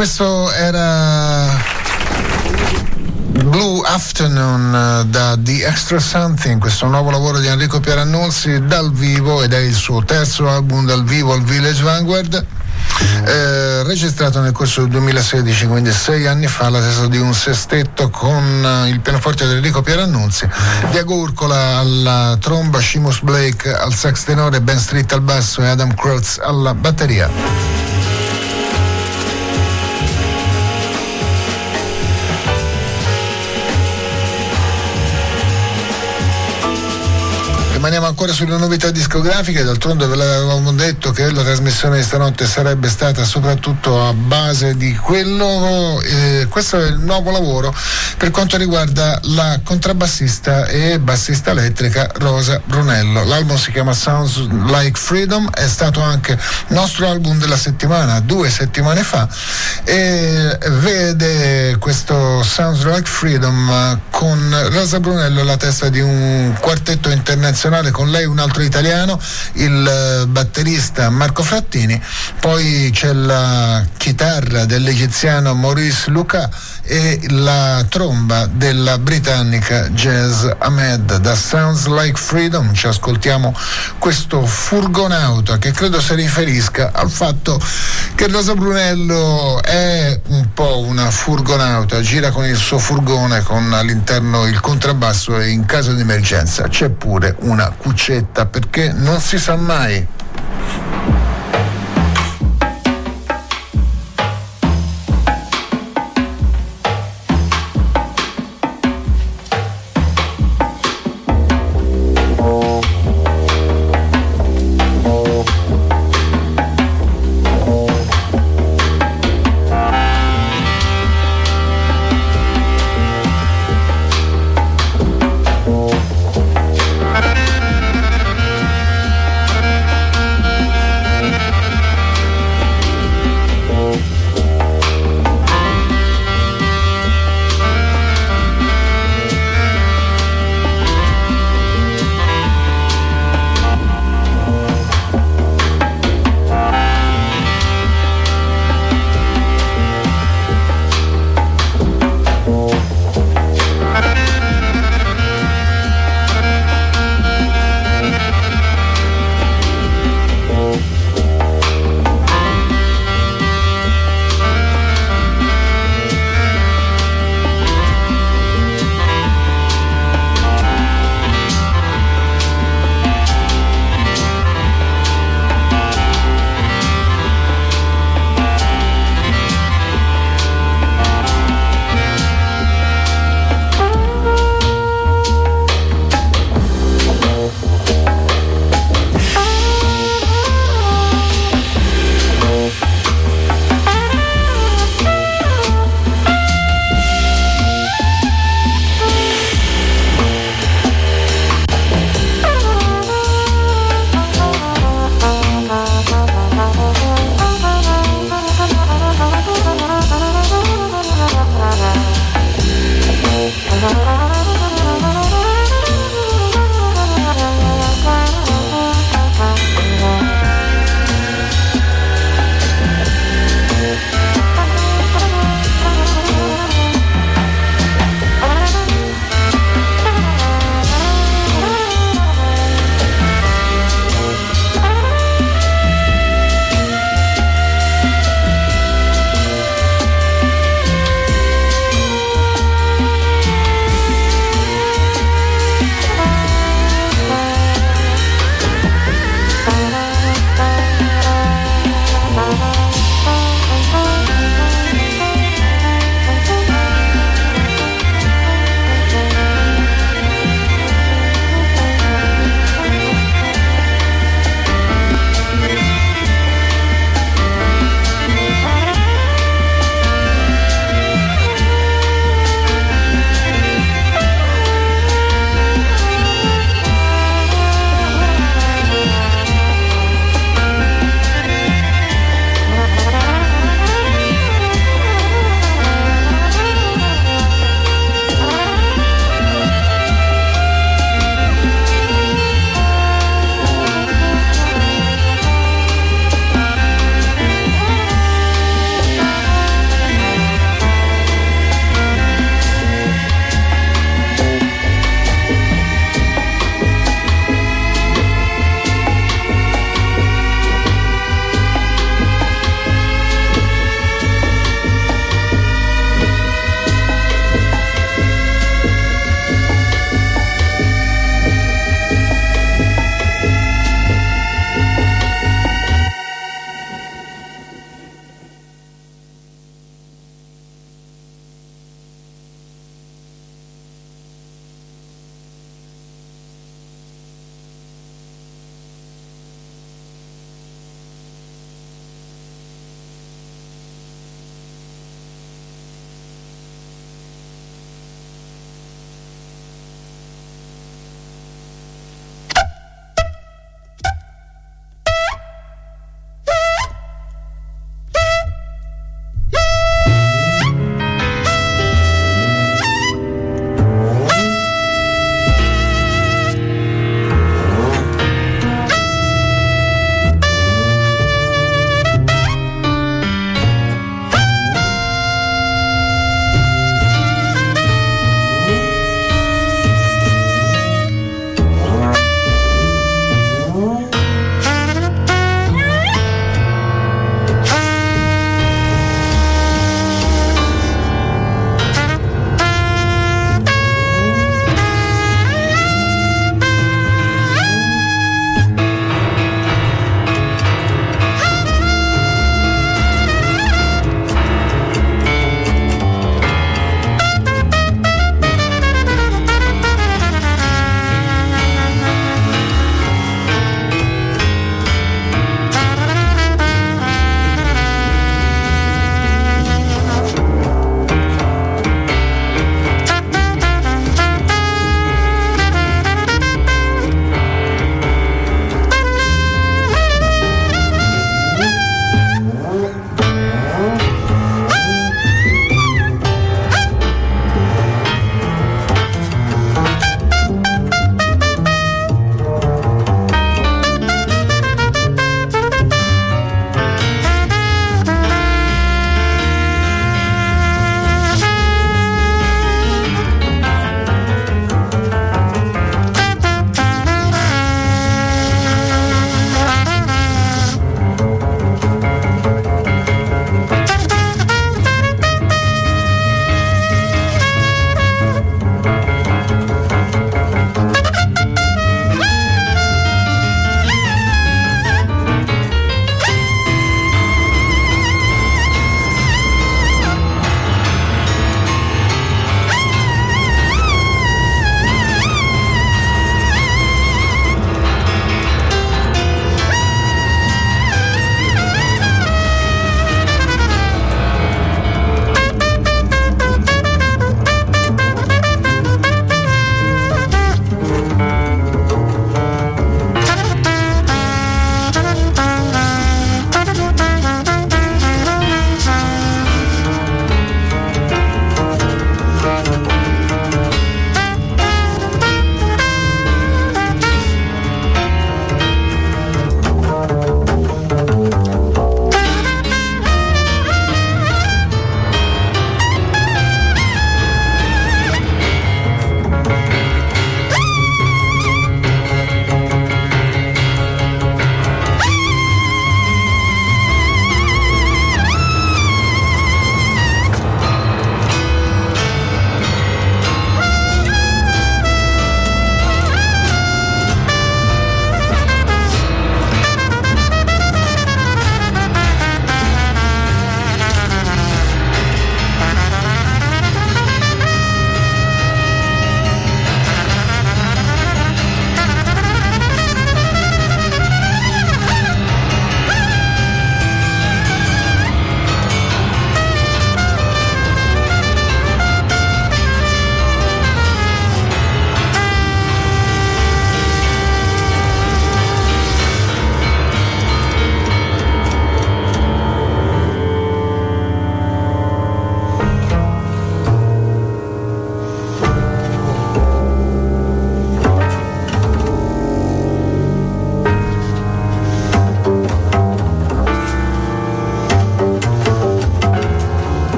Speaker 1: Questo era Blue Afternoon eh, da The Extra Something, questo nuovo lavoro di Enrico Pierannunzi dal vivo ed è il suo terzo album dal vivo al Village Vanguard. Eh, registrato nel corso del 2016, quindi sei anni fa, la testa di un sestetto con eh, il pianoforte di Enrico Pierannunzi, Diego Urcola alla tromba, Shimus Blake al sax tenore, Ben Street al basso e Adam Kreutz alla batteria. Rimaniamo ancora sulle novità discografiche, d'altronde ve l'avevamo detto che la trasmissione di stanotte sarebbe stata soprattutto a base di quello. Eh, questo è il nuovo lavoro per quanto riguarda la contrabbassista e bassista elettrica Rosa Brunello. L'album si chiama Sounds Like Freedom, è stato anche nostro album della settimana due settimane fa e vede questo Sounds Like Freedom con Rosa Brunello alla testa di un quartetto internazionale nazionale con lei un altro italiano, il eh, batterista Marco Frattini, poi c'è la chitarra dell'egiziano Maurice Luca e la tromba della britannica Jazz Ahmed da Sounds Like Freedom. Ci ascoltiamo questo furgonauta che credo si riferisca al fatto che Rosa Brunello è un po' una furgonauta, gira con il suo furgone con all'interno il contrabbasso e in caso di emergenza. C'è pure una cuccetta perché non si sa mai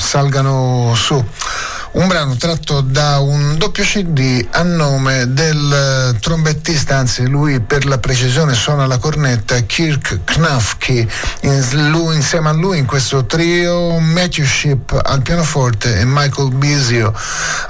Speaker 1: salgano, su. Un brano tratto da un doppio CD a nome del trombettista, anzi lui per la precisione suona la cornetta, Kirk Knafke, insieme a lui in questo trio Matthew Ship al pianoforte e Michael Bisio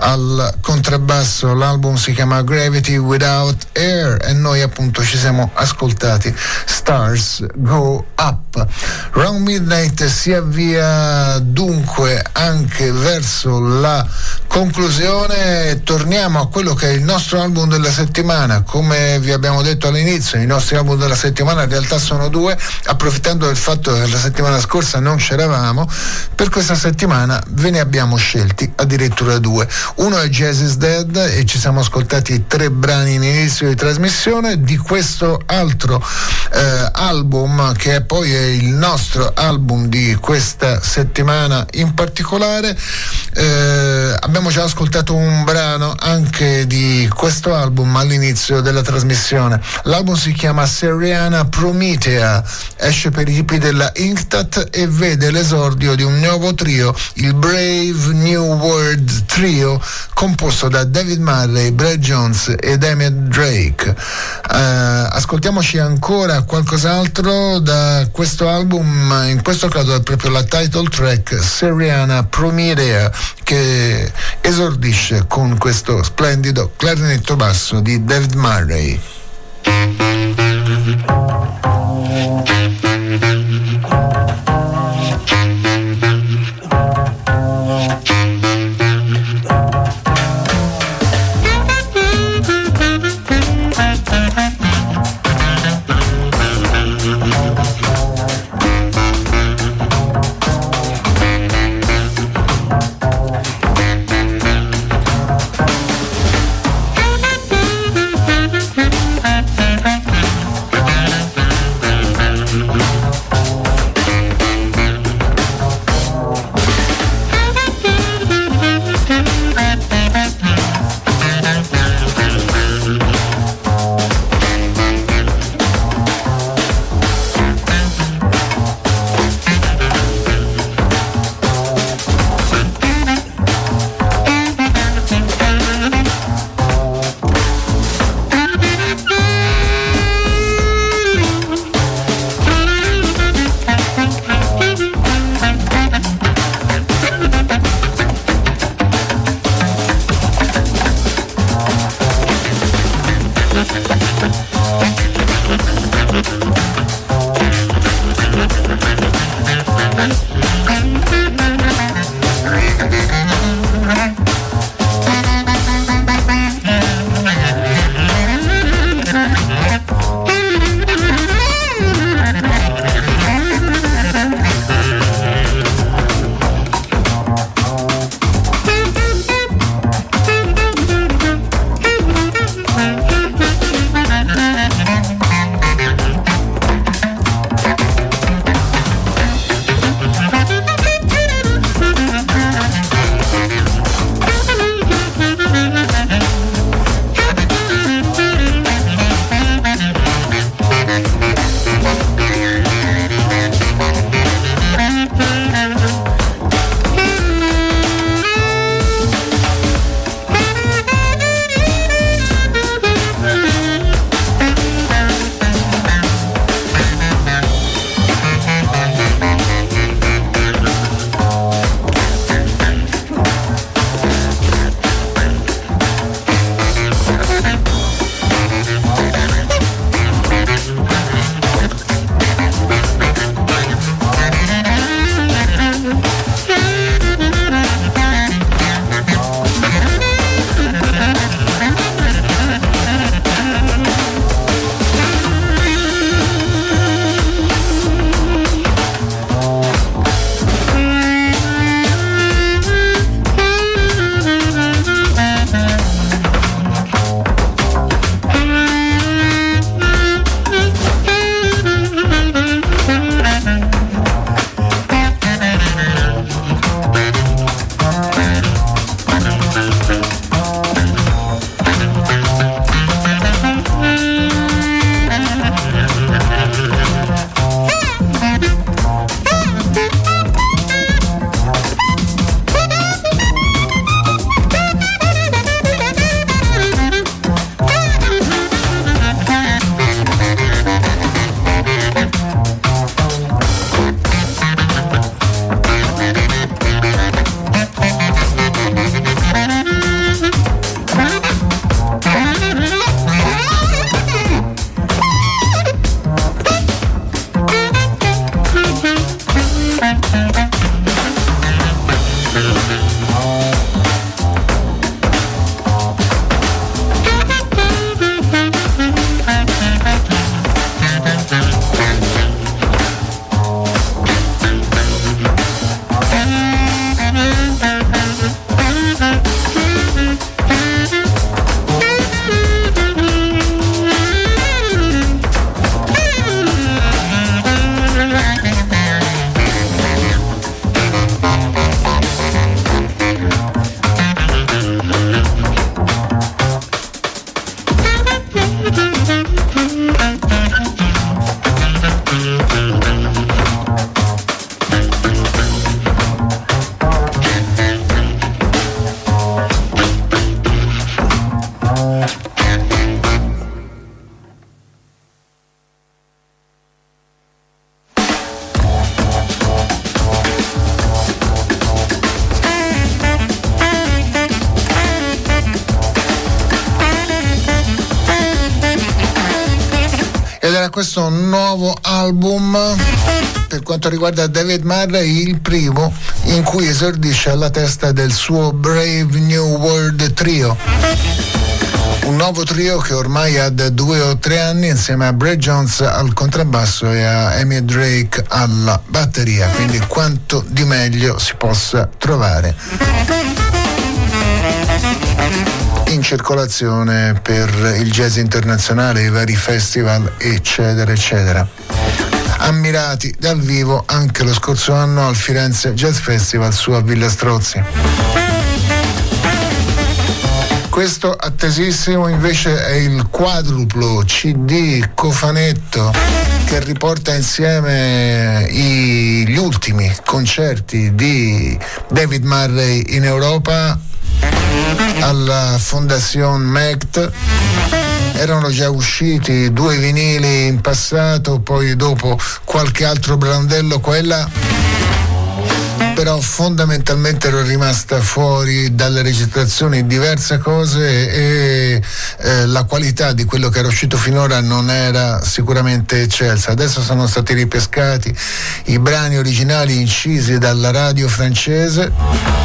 Speaker 1: al contrabbasso, l'album si chiama Gravity Without Air e noi appunto ci siamo ascoltati. Stars Go Up. Round Midnight si avvia dunque anche verso la conclusione torniamo a quello che è il nostro album della settimana. Come vi abbiamo detto all'inizio i nostri album della settimana in realtà sono due approfittando del fatto che la settimana scorsa non c'eravamo per questa settimana ve ne abbiamo scelti addirittura due. Uno è Jazz is Dead e ci siamo ascoltati tre brani in inizio di trasmissione. Di questo altro eh, album che poi è il nostro album di questa settimana in particolare eh, abbiamo già ascoltato un brano anche di questo album all'inizio della trasmissione. L'album si chiama Seriana Promethea, esce per i tipi della Inktat e vede l'esordio di un nuovo trio, il Brave New World Trio, composto da David Marley, Brad Jones ed Emmett Drake. Uh, ascoltiamoci ancora qualcos'altro da questo album, in questo caso è proprio la title track Seriana Promethea che esordisce con questo splendido clarinetto basso di David Murray. Riguarda David Murray il primo in cui esordisce alla testa del suo Brave New World Trio un nuovo trio che ormai ha da due o tre anni insieme a Brad Jones al contrabbasso e a Amy Drake alla batteria, quindi quanto di meglio si possa trovare in circolazione per il jazz internazionale, i vari festival, eccetera, eccetera. Ammirati dal vivo anche lo scorso anno al Firenze Jazz Festival su a Villa Strozzi. Questo attesissimo invece è il quadruplo CD cofanetto che riporta insieme i, gli ultimi concerti di David Murray in Europa alla Fondazione MECT erano già usciti due vinili in passato, poi dopo qualche altro brandello qua là però fondamentalmente ero rimasta fuori dalle registrazioni diverse cose e eh, la qualità di quello che era uscito finora non era sicuramente eccelsa. Adesso sono stati ripescati i brani originali incisi dalla radio francese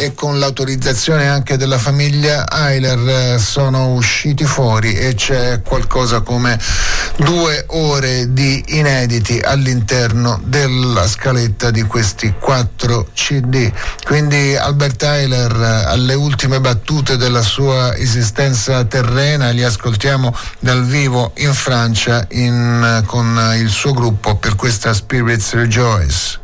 Speaker 1: e con l'autorizzazione anche della famiglia Eiler eh, sono usciti fuori e c'è qualcosa come due ore di inediti all'interno della scaletta di questi quattro CD. Quindi Albert Eiler eh, alle ultime battute della sua esistenza terrena li ascoltiamo dal vivo in Francia in, con il suo gruppo per questa Spirits Rejoice.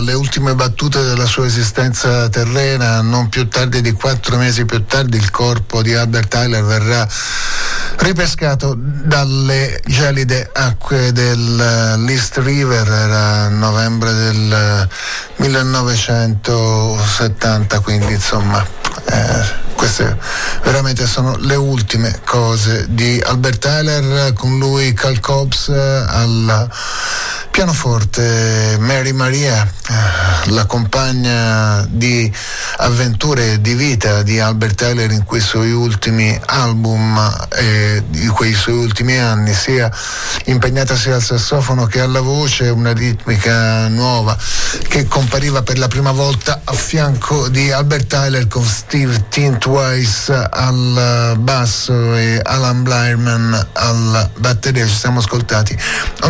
Speaker 1: Alle ultime battute della sua esistenza terrena, non più tardi di quattro mesi più tardi il corpo di Albert Tyler verrà ripescato dalle gelide acque dell'East River, era novembre del 1970, quindi insomma eh, queste veramente sono le ultime cose di Albert Tyler, con lui Cal Cobbs eh, al pianoforte Mary Maria, eh, la compagna di avventure di vita di Albert Tyler in quei suoi ultimi album e di quei suoi ultimi anni, sia impegnata sia al sassofono che alla voce, una ritmica nuova che compariva per la prima volta a fianco di Albert Tyler con Steve Tintwise al basso e Alan Blairman alla batteria. Ci siamo ascoltati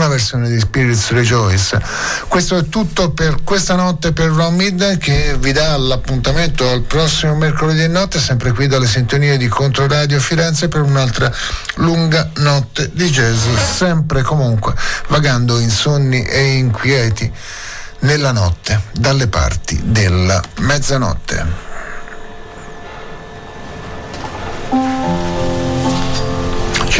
Speaker 1: una versione di Spirits Rejoice. Questo è tutto per questa notte per Ron Midnight che vi dà l'appuntamento al prossimo mercoledì notte, sempre qui dalle sintonie di Controradio Firenze per un'altra lunga notte di jazz, sempre comunque vagando insonni e inquieti nella notte, dalle parti della mezzanotte.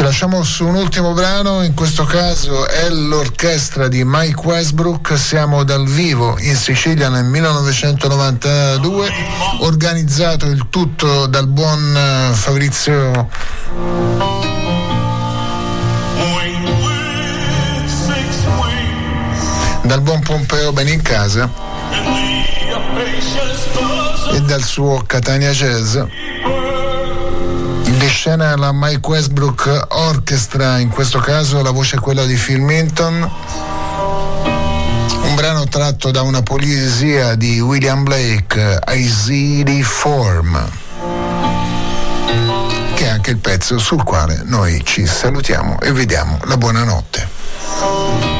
Speaker 1: Ci lasciamo su un ultimo brano, in questo caso è l'orchestra di Mike Westbrook, siamo dal vivo in Sicilia nel 1992, organizzato il tutto dal buon eh, Fabrizio dal buon Pompeo Benincasa e dal suo Catania Jazz scena la Mike Westbrook Orchestra, in questo caso la voce è quella di Phil Minton. Un brano tratto da una poesia di William Blake, I See the Form, che è anche il pezzo sul quale noi ci salutiamo e vi diamo la buonanotte.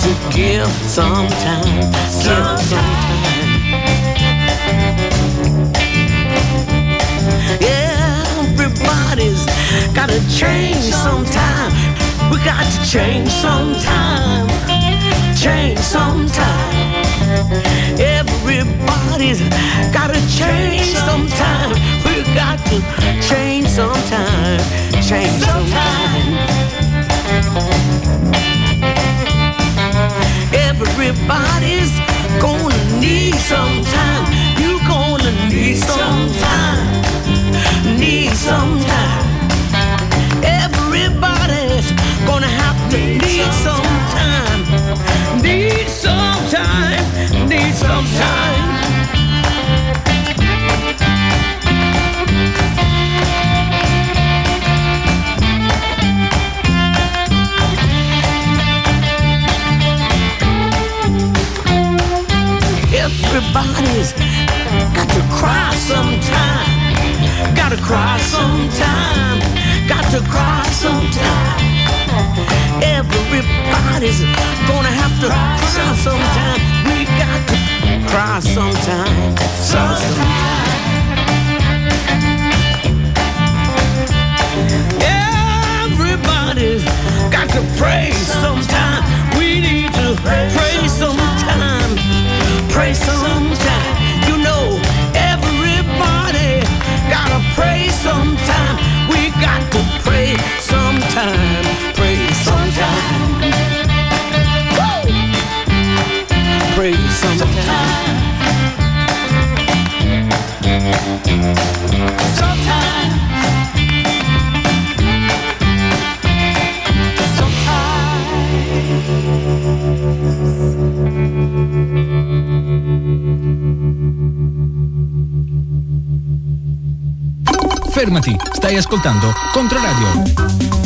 Speaker 3: To
Speaker 4: give some time. Give some time. Everybody's gotta change sometime. We got to change sometime. Change sometime. Everybody's gotta change sometime. We got to change sometime. Change sometime. Everybody's gonna need some time. You gonna need some time. Need some time. Everybody's gonna have to need some time. Need some time. Need some time. Everybody's got to cry sometime. Gotta cry sometime. Got to cry sometime. Everybody's gonna have to cry sometime. We got to cry sometime. Sometime. Everybody's got to pray sometime. We need to pray sometime. Pray sometime. You know, everybody gotta pray sometime. We got to pray sometime. Pray sometime. Woo! pray sometime.
Speaker 5: Fermati, stai ascoltando Controradio.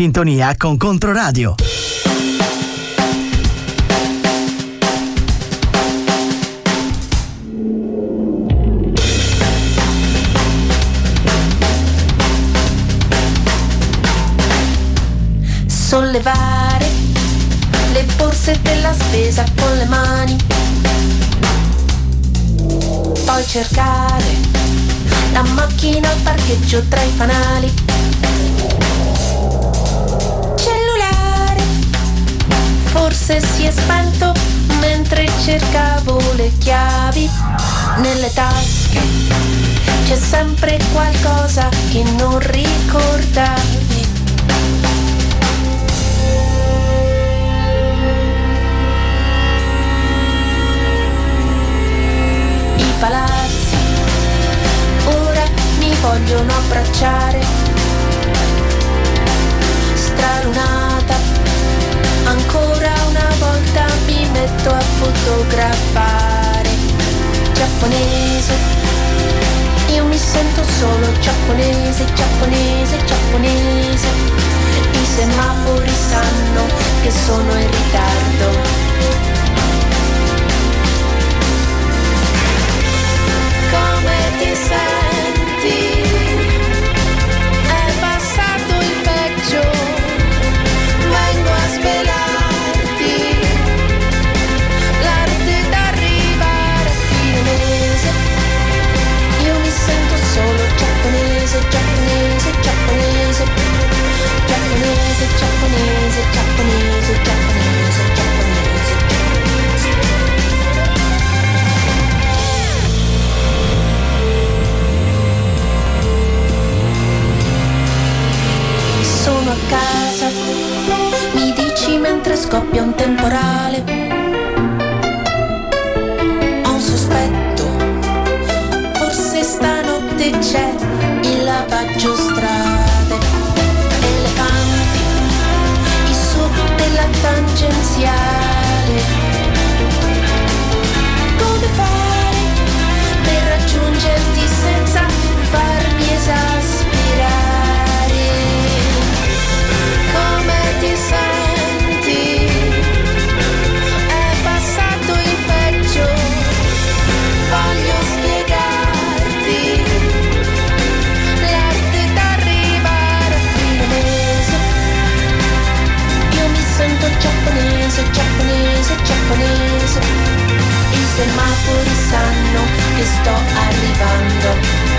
Speaker 6: sintonia con Controradio.
Speaker 7: nelle tasche c'è sempre qualcosa che non ricordavi. I palazzi ora mi vogliono abbracciare. Stralunata, ancora una volta mi metto a fotografare giapponese. Io mi sento solo giapponese, giapponese, giapponese. I semafori sanno che sono in ritardo. Come ti senti? scoppia un temporale. Ho un sospetto, forse stanotte c'è faccio strade, elefanti, i SUV della tangenziale. sorprese. I semafori sanno che sto arrivando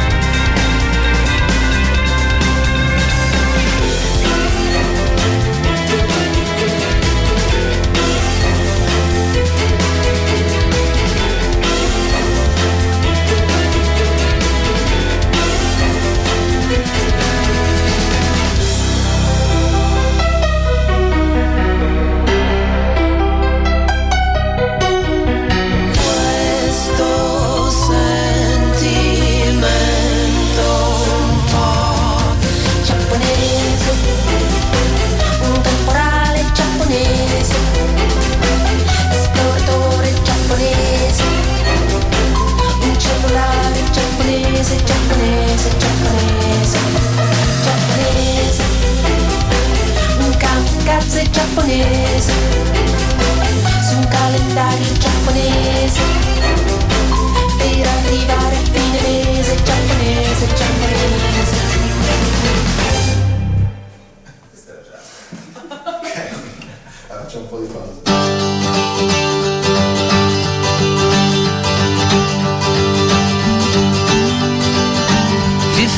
Speaker 7: japonese Su un calendario giapponese Per arrivare a fine mese giapponese, giapponese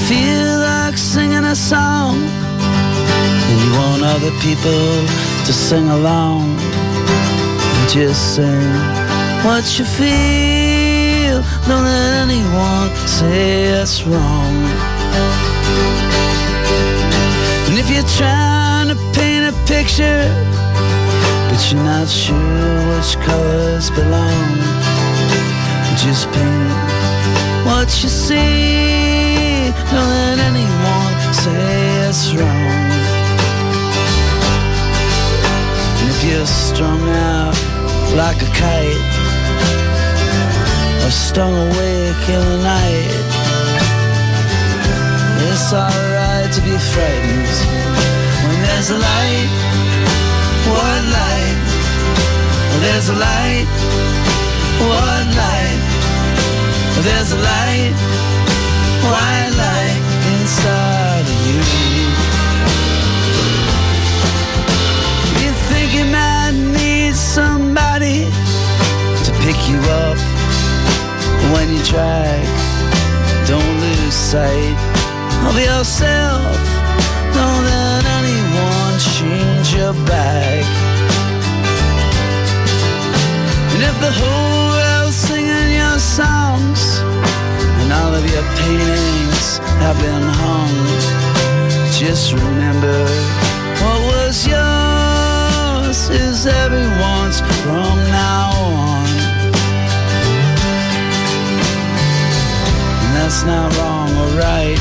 Speaker 7: feel like singing a song and you want
Speaker 8: other people to sing along. You just sing what you feel. Don't let anyone say it's wrong. And if you're trying to paint a picture, but you're not sure which colors belong, just paint what you see. Don't let anyone say it's wrong. You're strung out like a kite, or stung awake in the night, it's alright to be frightened when there's a light. What light? There's a light. What light? There's a light. White light inside up when you drag. Don't lose sight of yourself. Don't let anyone change your back. And if the whole world's singing your songs and all of your paintings have been hung, just remember what was yours is everyone's from now on. That's not wrong or right.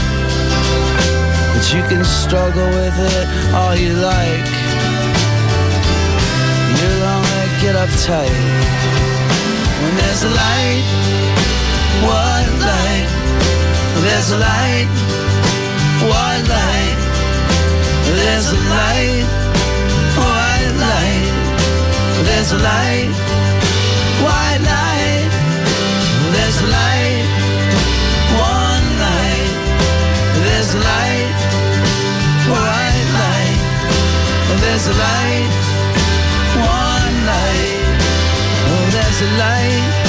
Speaker 8: But you can struggle with it all you like. You'll only get uptight when there's a light. What light? There's a light. What light? There's a light. White light. There's a light. White light. There's a light. There's a light. One light. Oh, there's a light.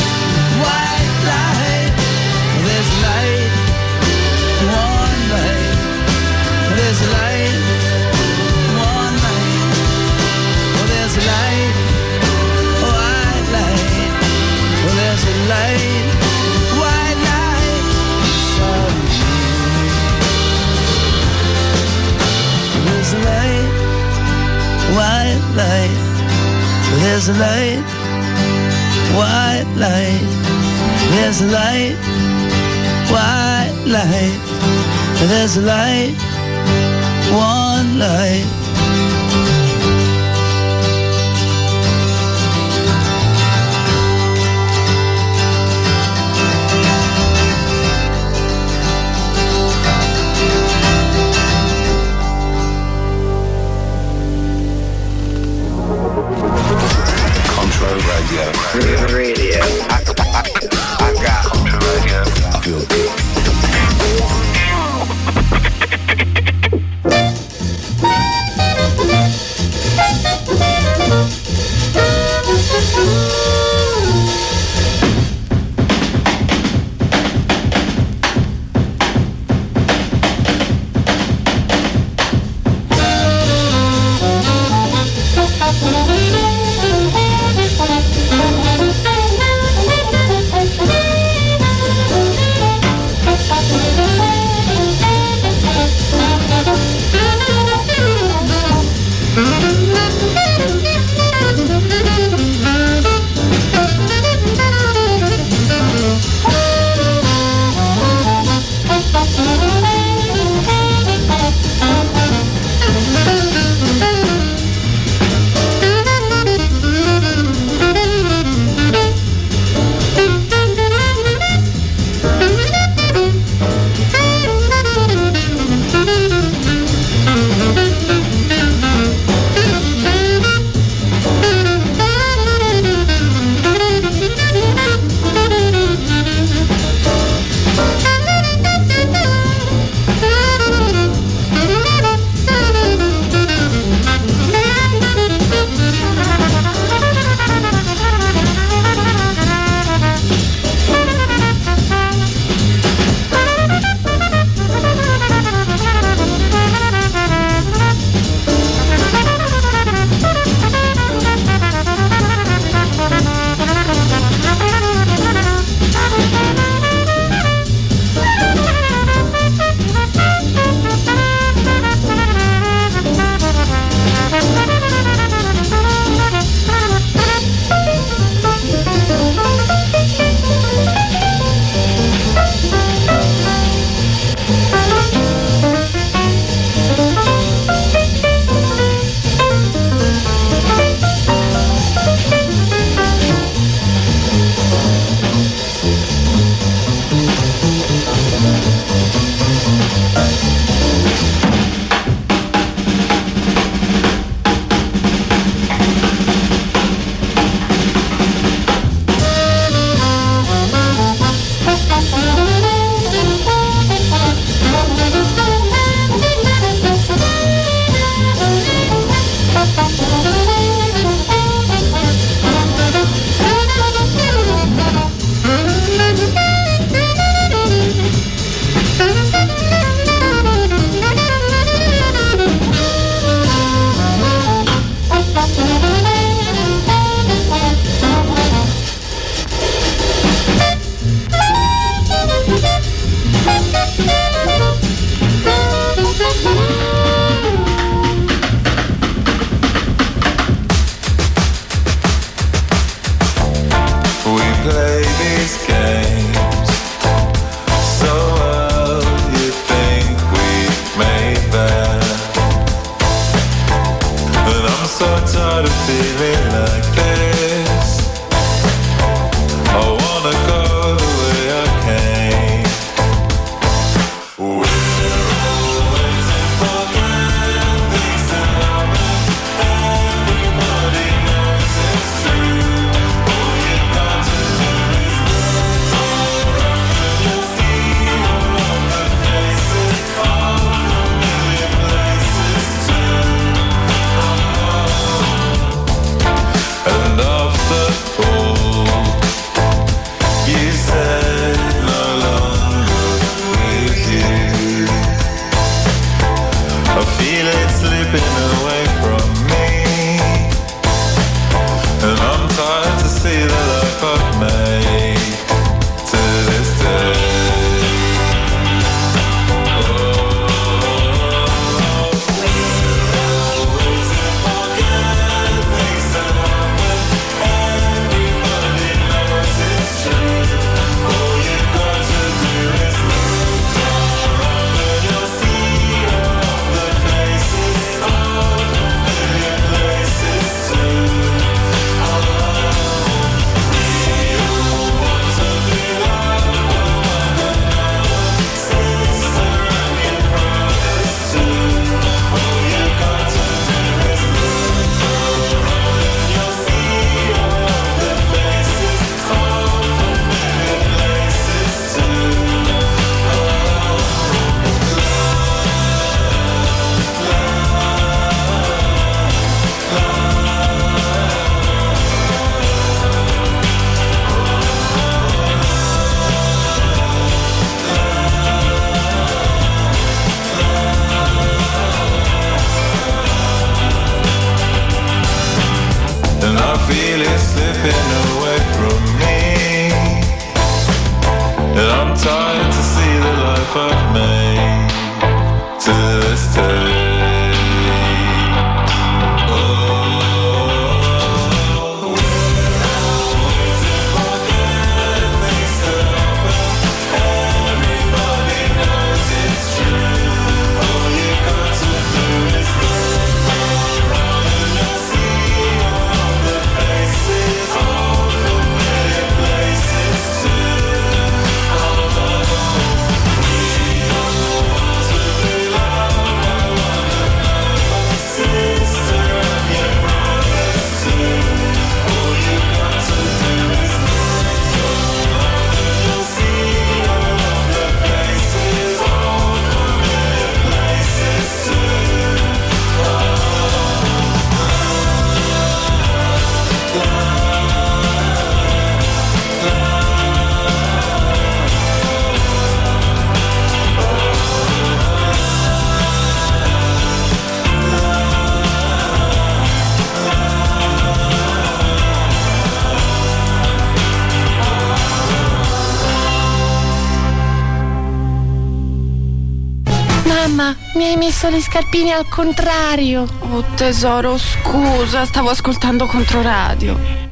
Speaker 8: Light. There's a light. White light. There's a light. White light. There's a light. One light.
Speaker 9: sono i
Speaker 10: scarpini al contrario.
Speaker 11: Oh tesoro, scusa, stavo ascoltando
Speaker 3: contro radio.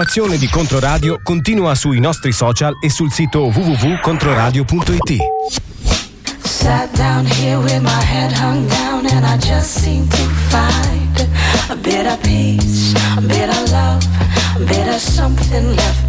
Speaker 12: L'informazione di Controradio continua sui nostri social e sul sito www.controradio.it.
Speaker 3: Sat down here with my head hung down and I just seem to find a bit of peace, a bit of love, a bit of something left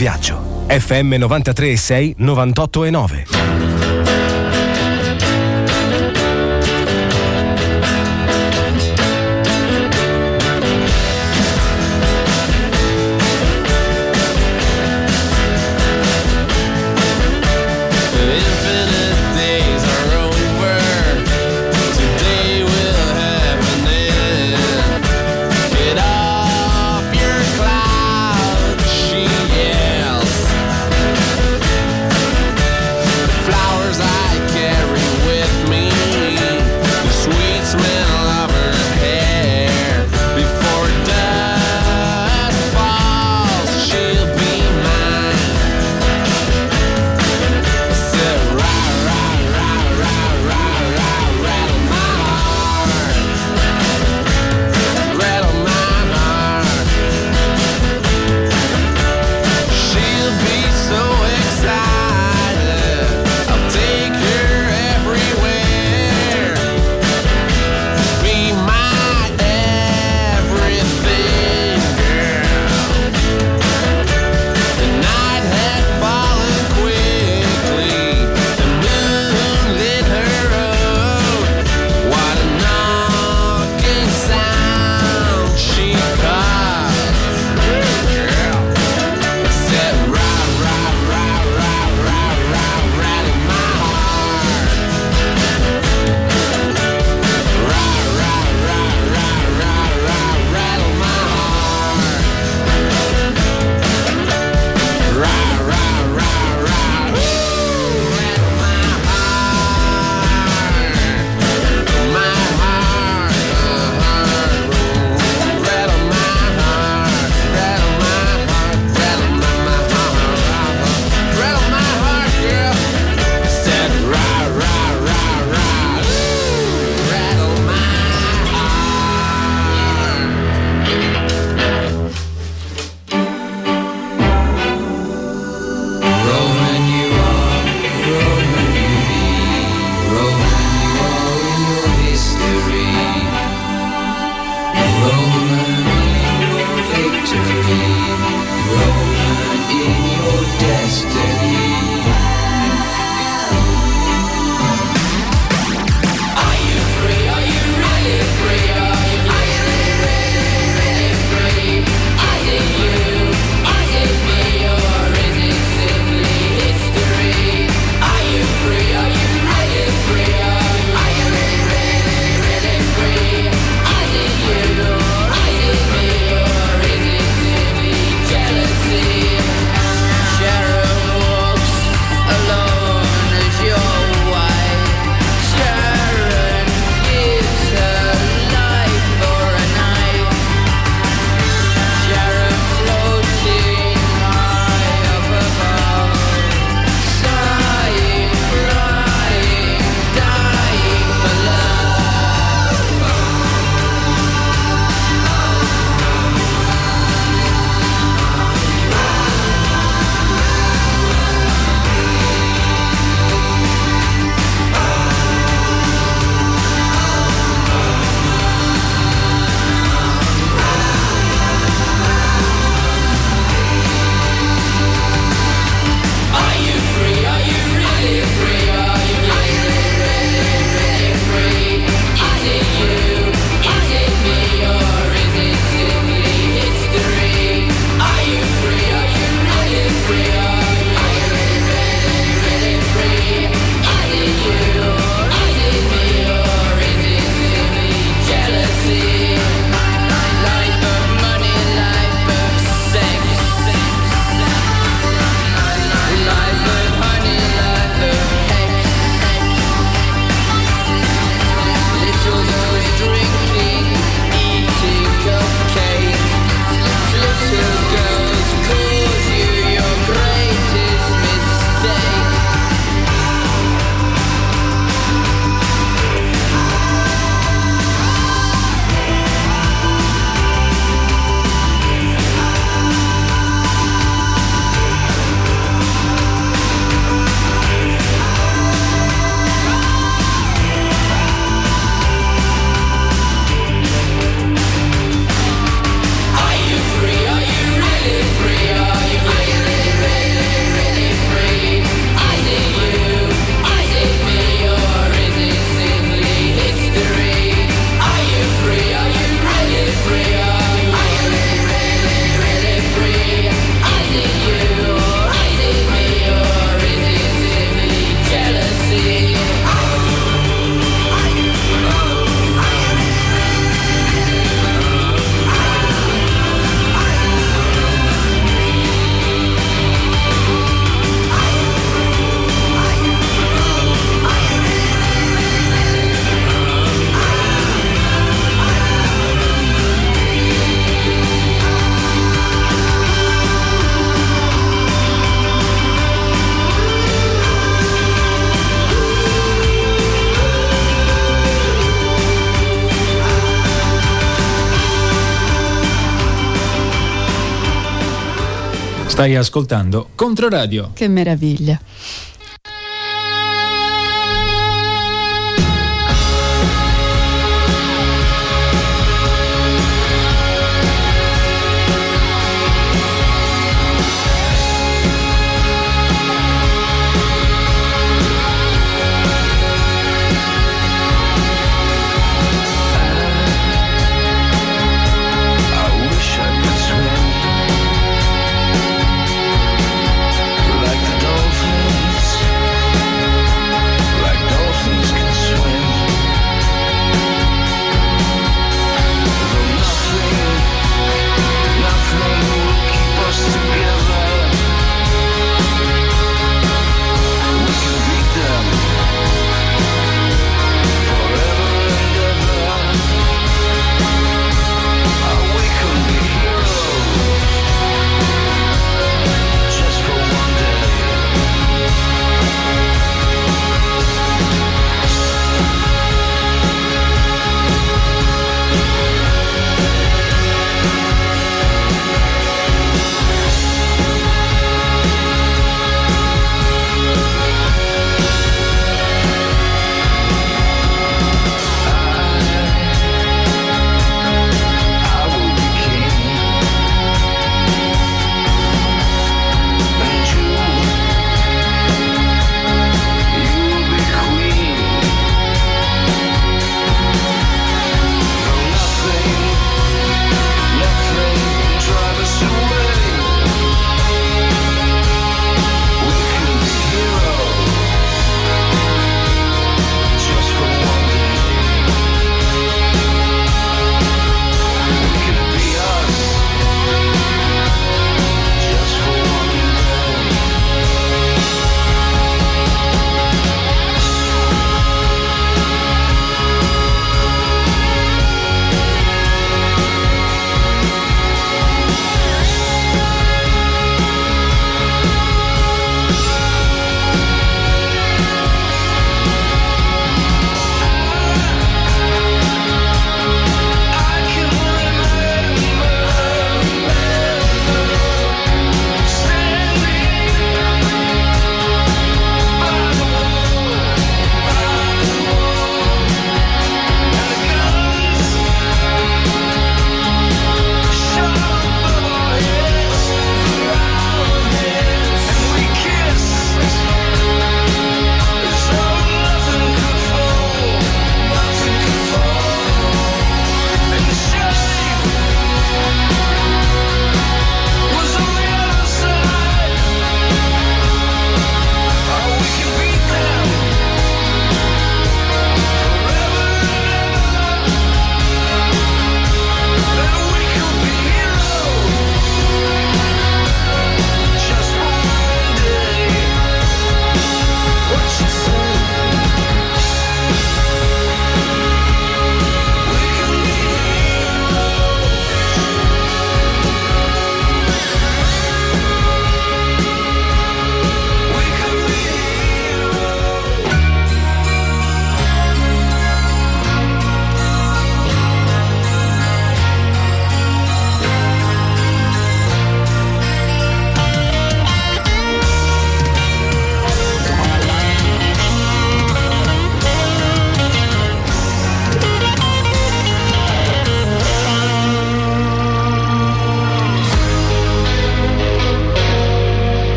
Speaker 13: e viaggio. FM 93.6 98.9.
Speaker 14: Stai ascoltando Controradio.
Speaker 15: Che meraviglia.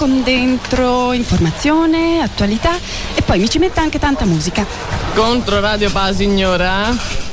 Speaker 11: con dentro informazione, attualità e poi mi ci mette anche tanta musica.
Speaker 16: Contro Radio
Speaker 17: Pasi ignora?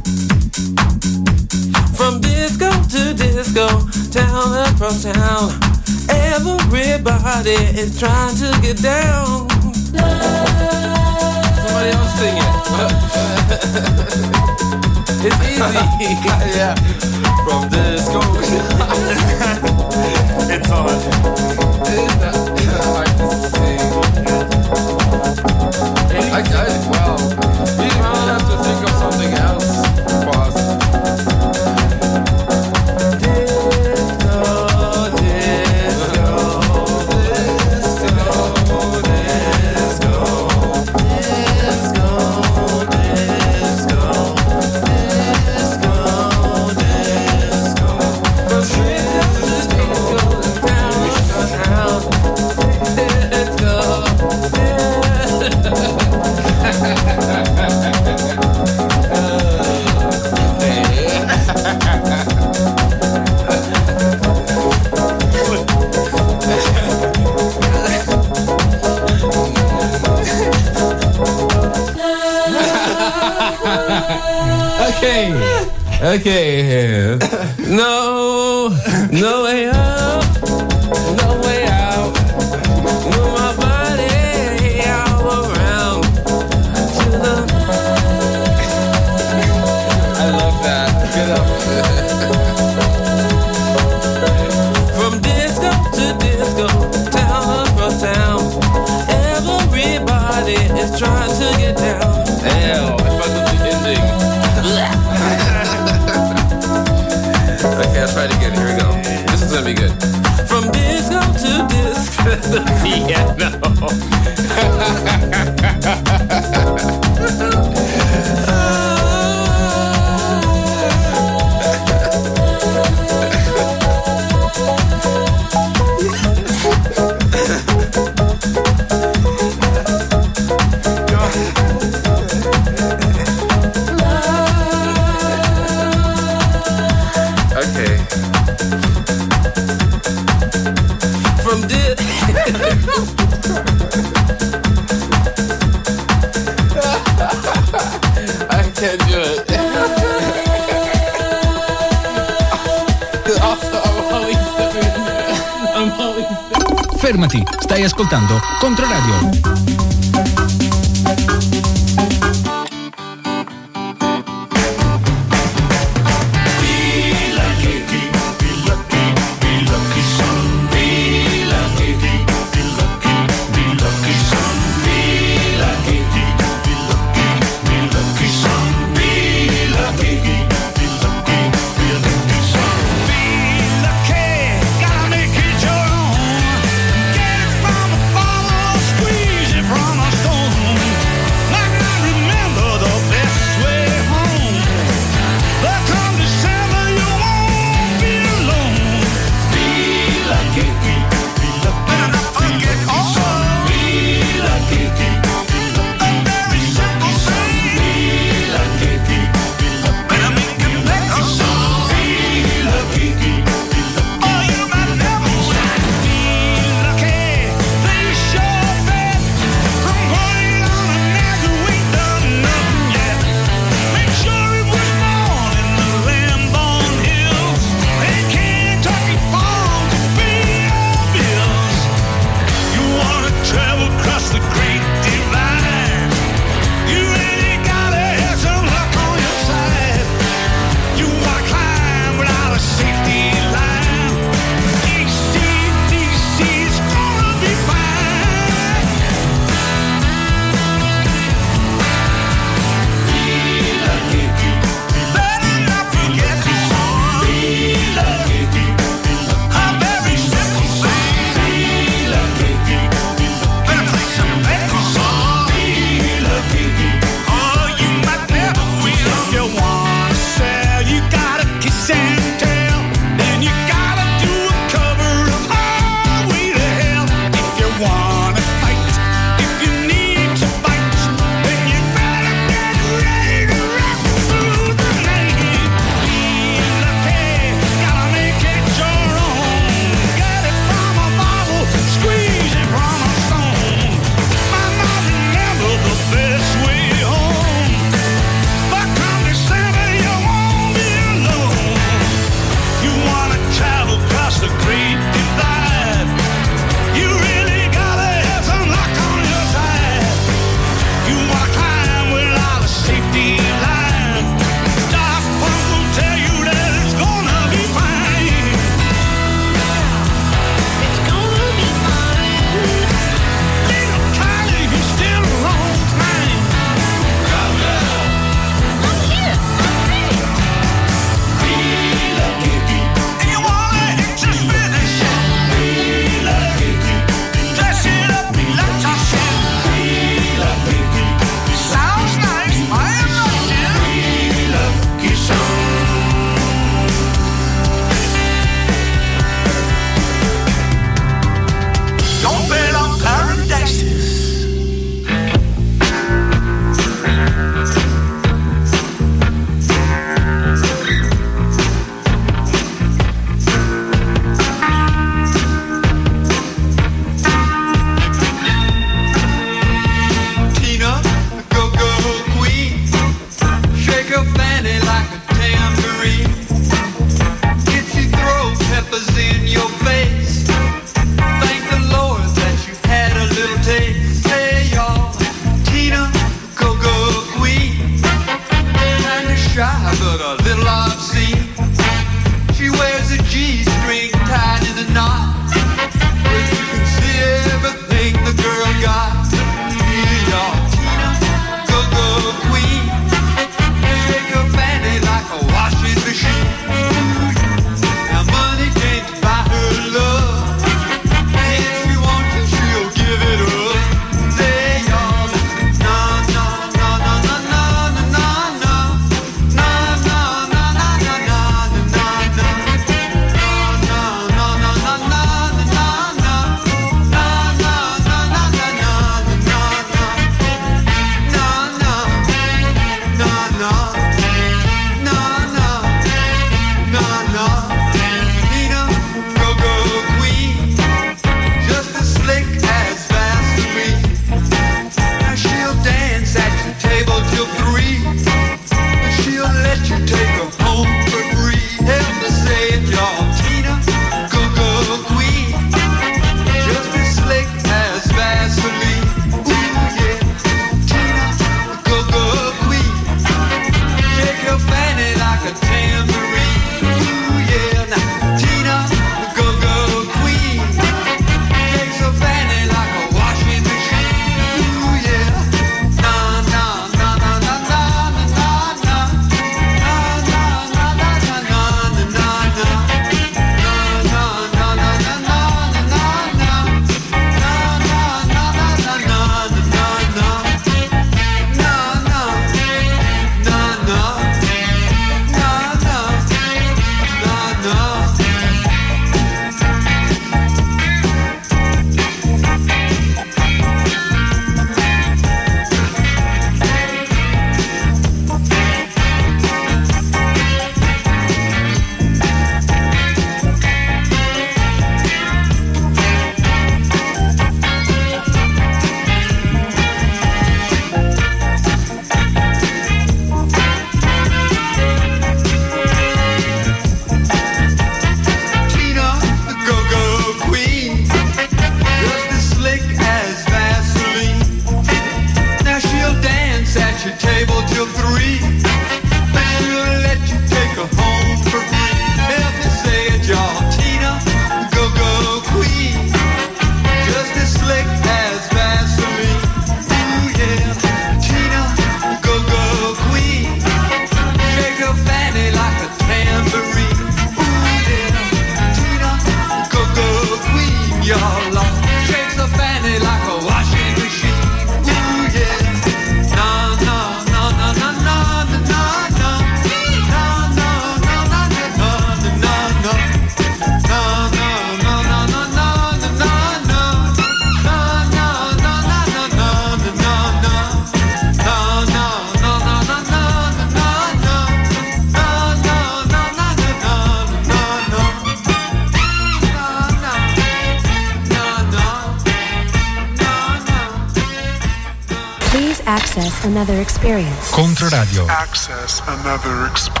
Speaker 17: Another experience.
Speaker 14: Controradio.
Speaker 18: Access another experience.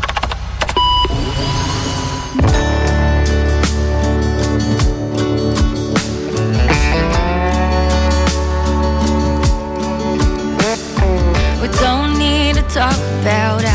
Speaker 19: We don't need to talk about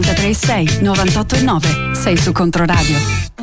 Speaker 20: 93.6, 98.9. Sei su Controradio.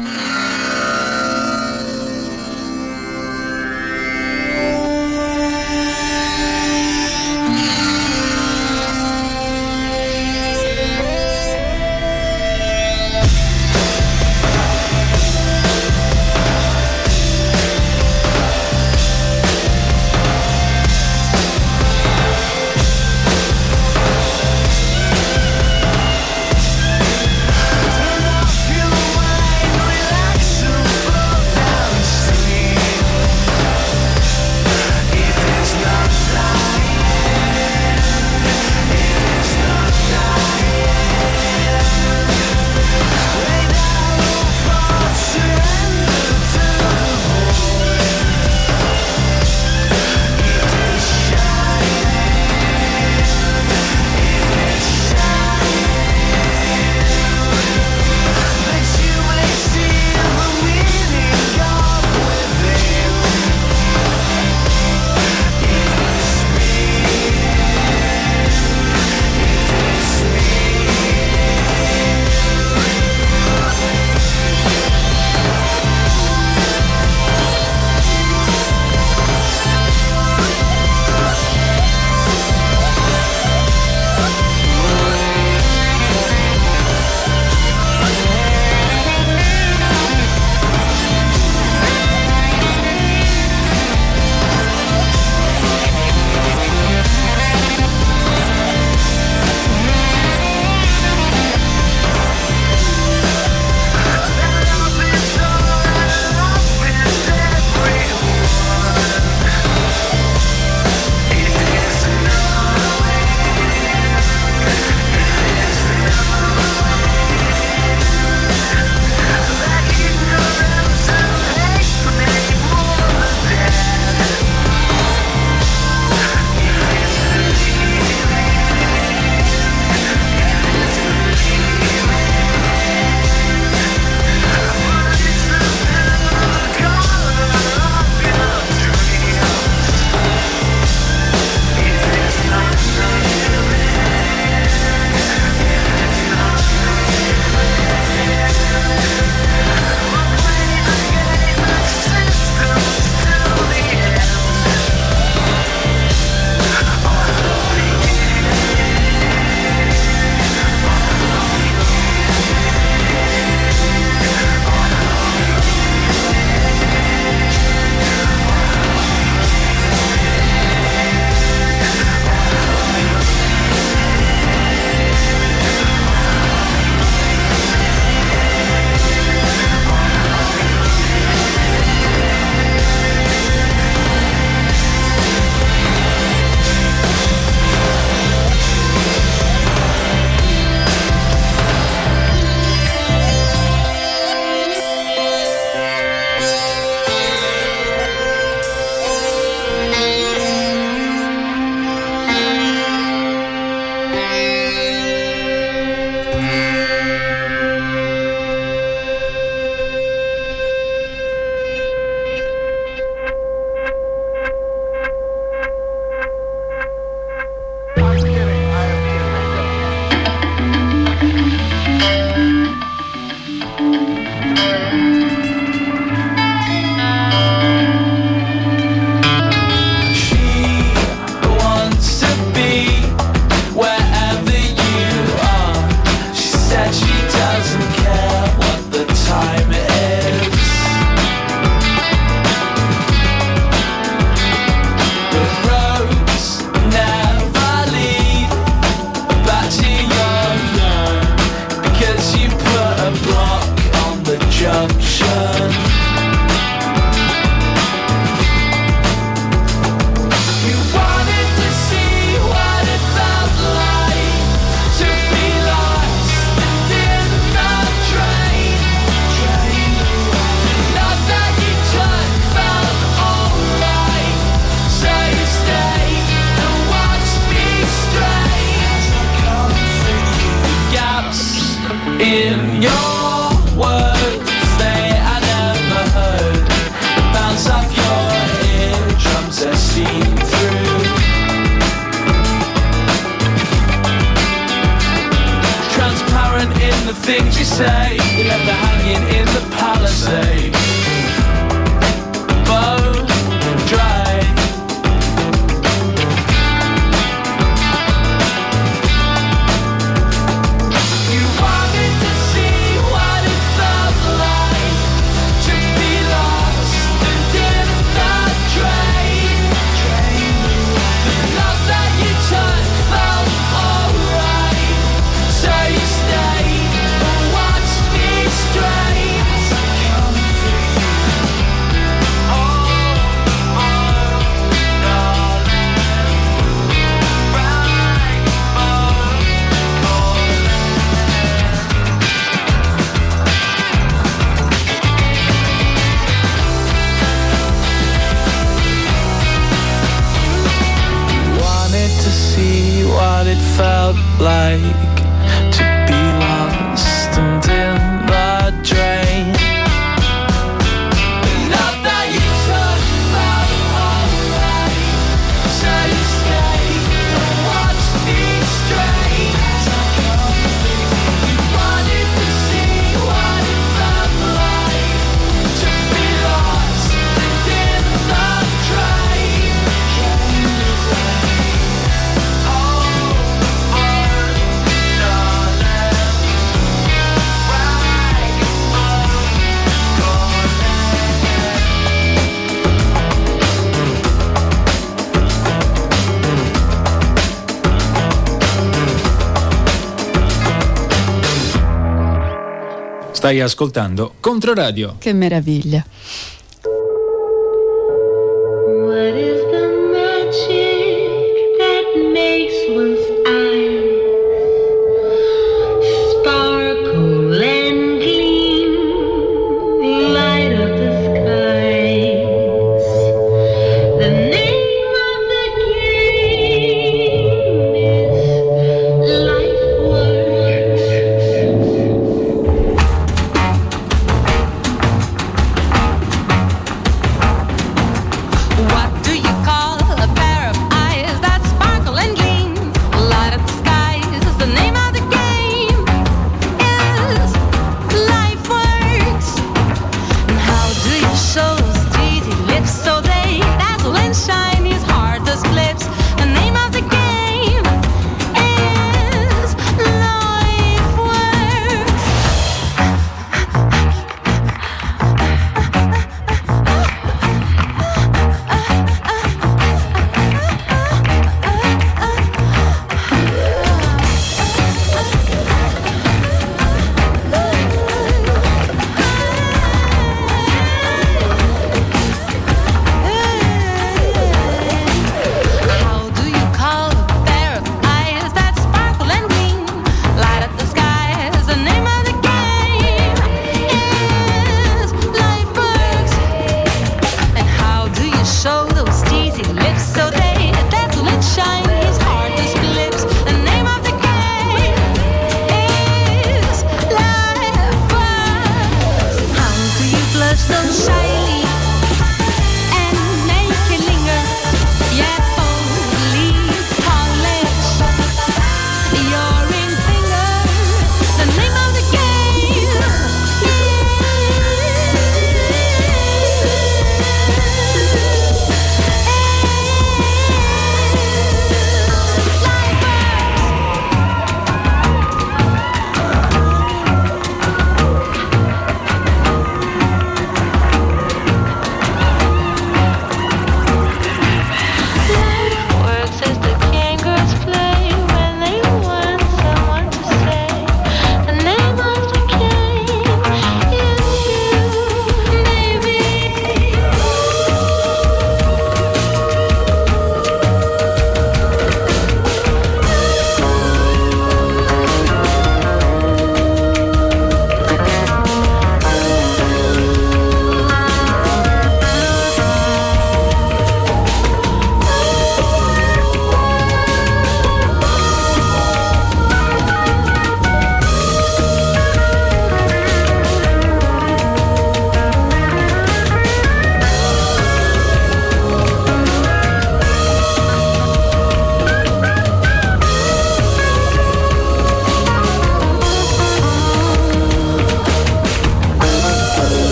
Speaker 14: Stai ascoltando Controradio.
Speaker 21: Che meraviglia.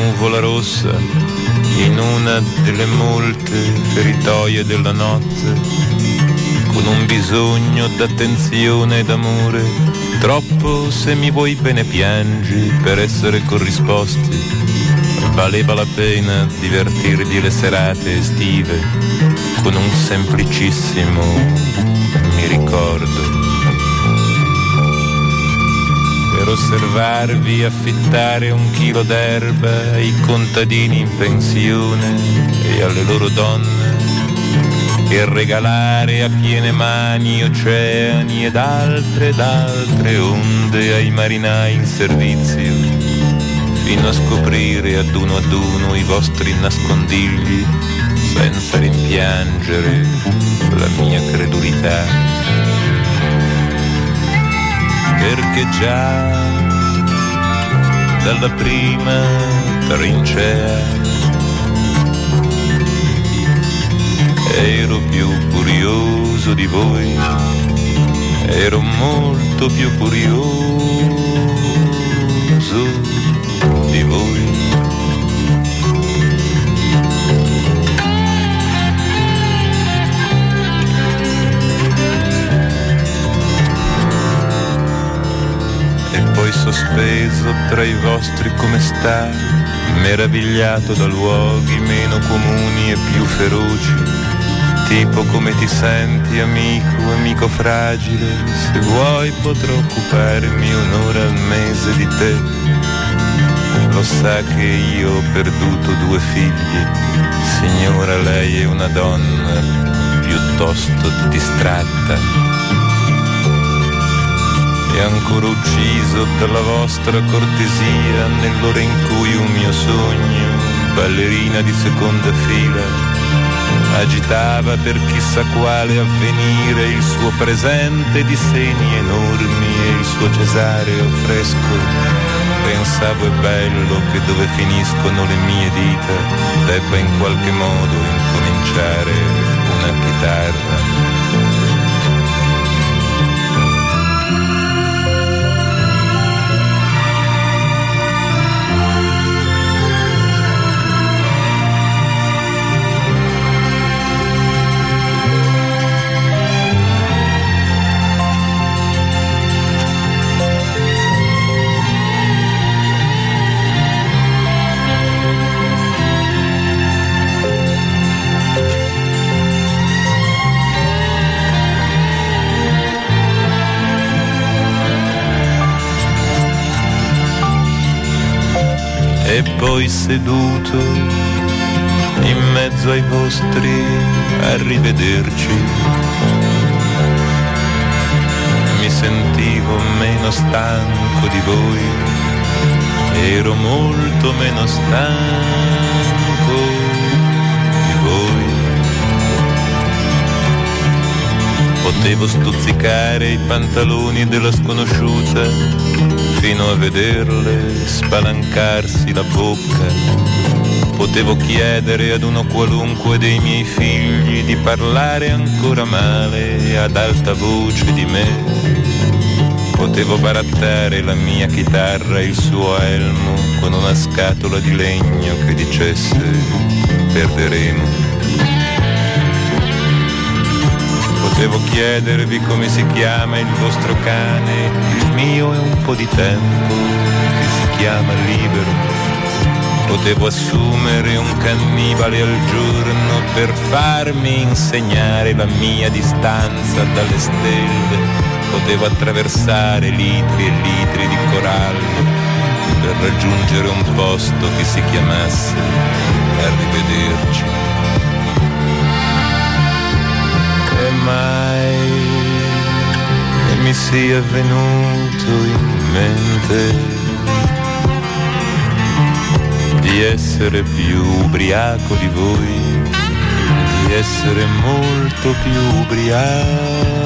Speaker 22: nuvola rossa in una delle molte feritoie della notte con un bisogno d'attenzione e d'amore. Troppo se mi vuoi bene piangi per essere corrisposti. Valeva la pena divertirvi le serate estive con un semplicissimo mi ricordo. osservarvi affittare un chilo d'erba ai contadini in pensione e alle loro donne e regalare a piene mani oceani ed altre ed altre onde ai marinai in servizio fino a scoprire ad uno ad uno i vostri nascondigli senza rimpiangere la mia credulità perché già dalla prima trincea ero più curioso di voi, ero molto più curioso di voi. poi sospeso tra i vostri come stai, meravigliato da luoghi meno comuni e più feroci, tipo come ti senti amico, amico fragile, se vuoi potrò occuparmi un'ora al mese di te, lo sa che io ho perduto due figli, signora lei è una donna piuttosto distratta ancora ucciso dalla vostra cortesia nell'ora in cui un mio sogno, ballerina di seconda fila, agitava per chissà quale avvenire il suo presente di seni enormi e il suo cesareo fresco. Pensavo è bello che dove finiscono le mie dita debba in qualche modo incominciare una chitarra. E poi seduto in mezzo ai vostri arrivederci. Mi sentivo meno stanco di voi, ero molto meno stanco di voi. Potevo stuzzicare i pantaloni della sconosciuta fino a vederle spalancarsi la bocca. Potevo chiedere ad uno qualunque dei miei figli di parlare ancora male ad alta voce di me. Potevo barattare la mia chitarra e il suo elmo con una scatola di legno che dicesse perderemo. Potevo chiedervi come si chiama il vostro cane, il mio è un po' di tempo che si chiama libero. Potevo assumere un cannibale al giorno per farmi insegnare la mia distanza dalle stelle. Potevo attraversare litri e litri di corallo per raggiungere un posto che si chiamasse Arrivederci. Mai mi sia venuto in mente di essere più ubriaco di voi, di essere molto più ubriaco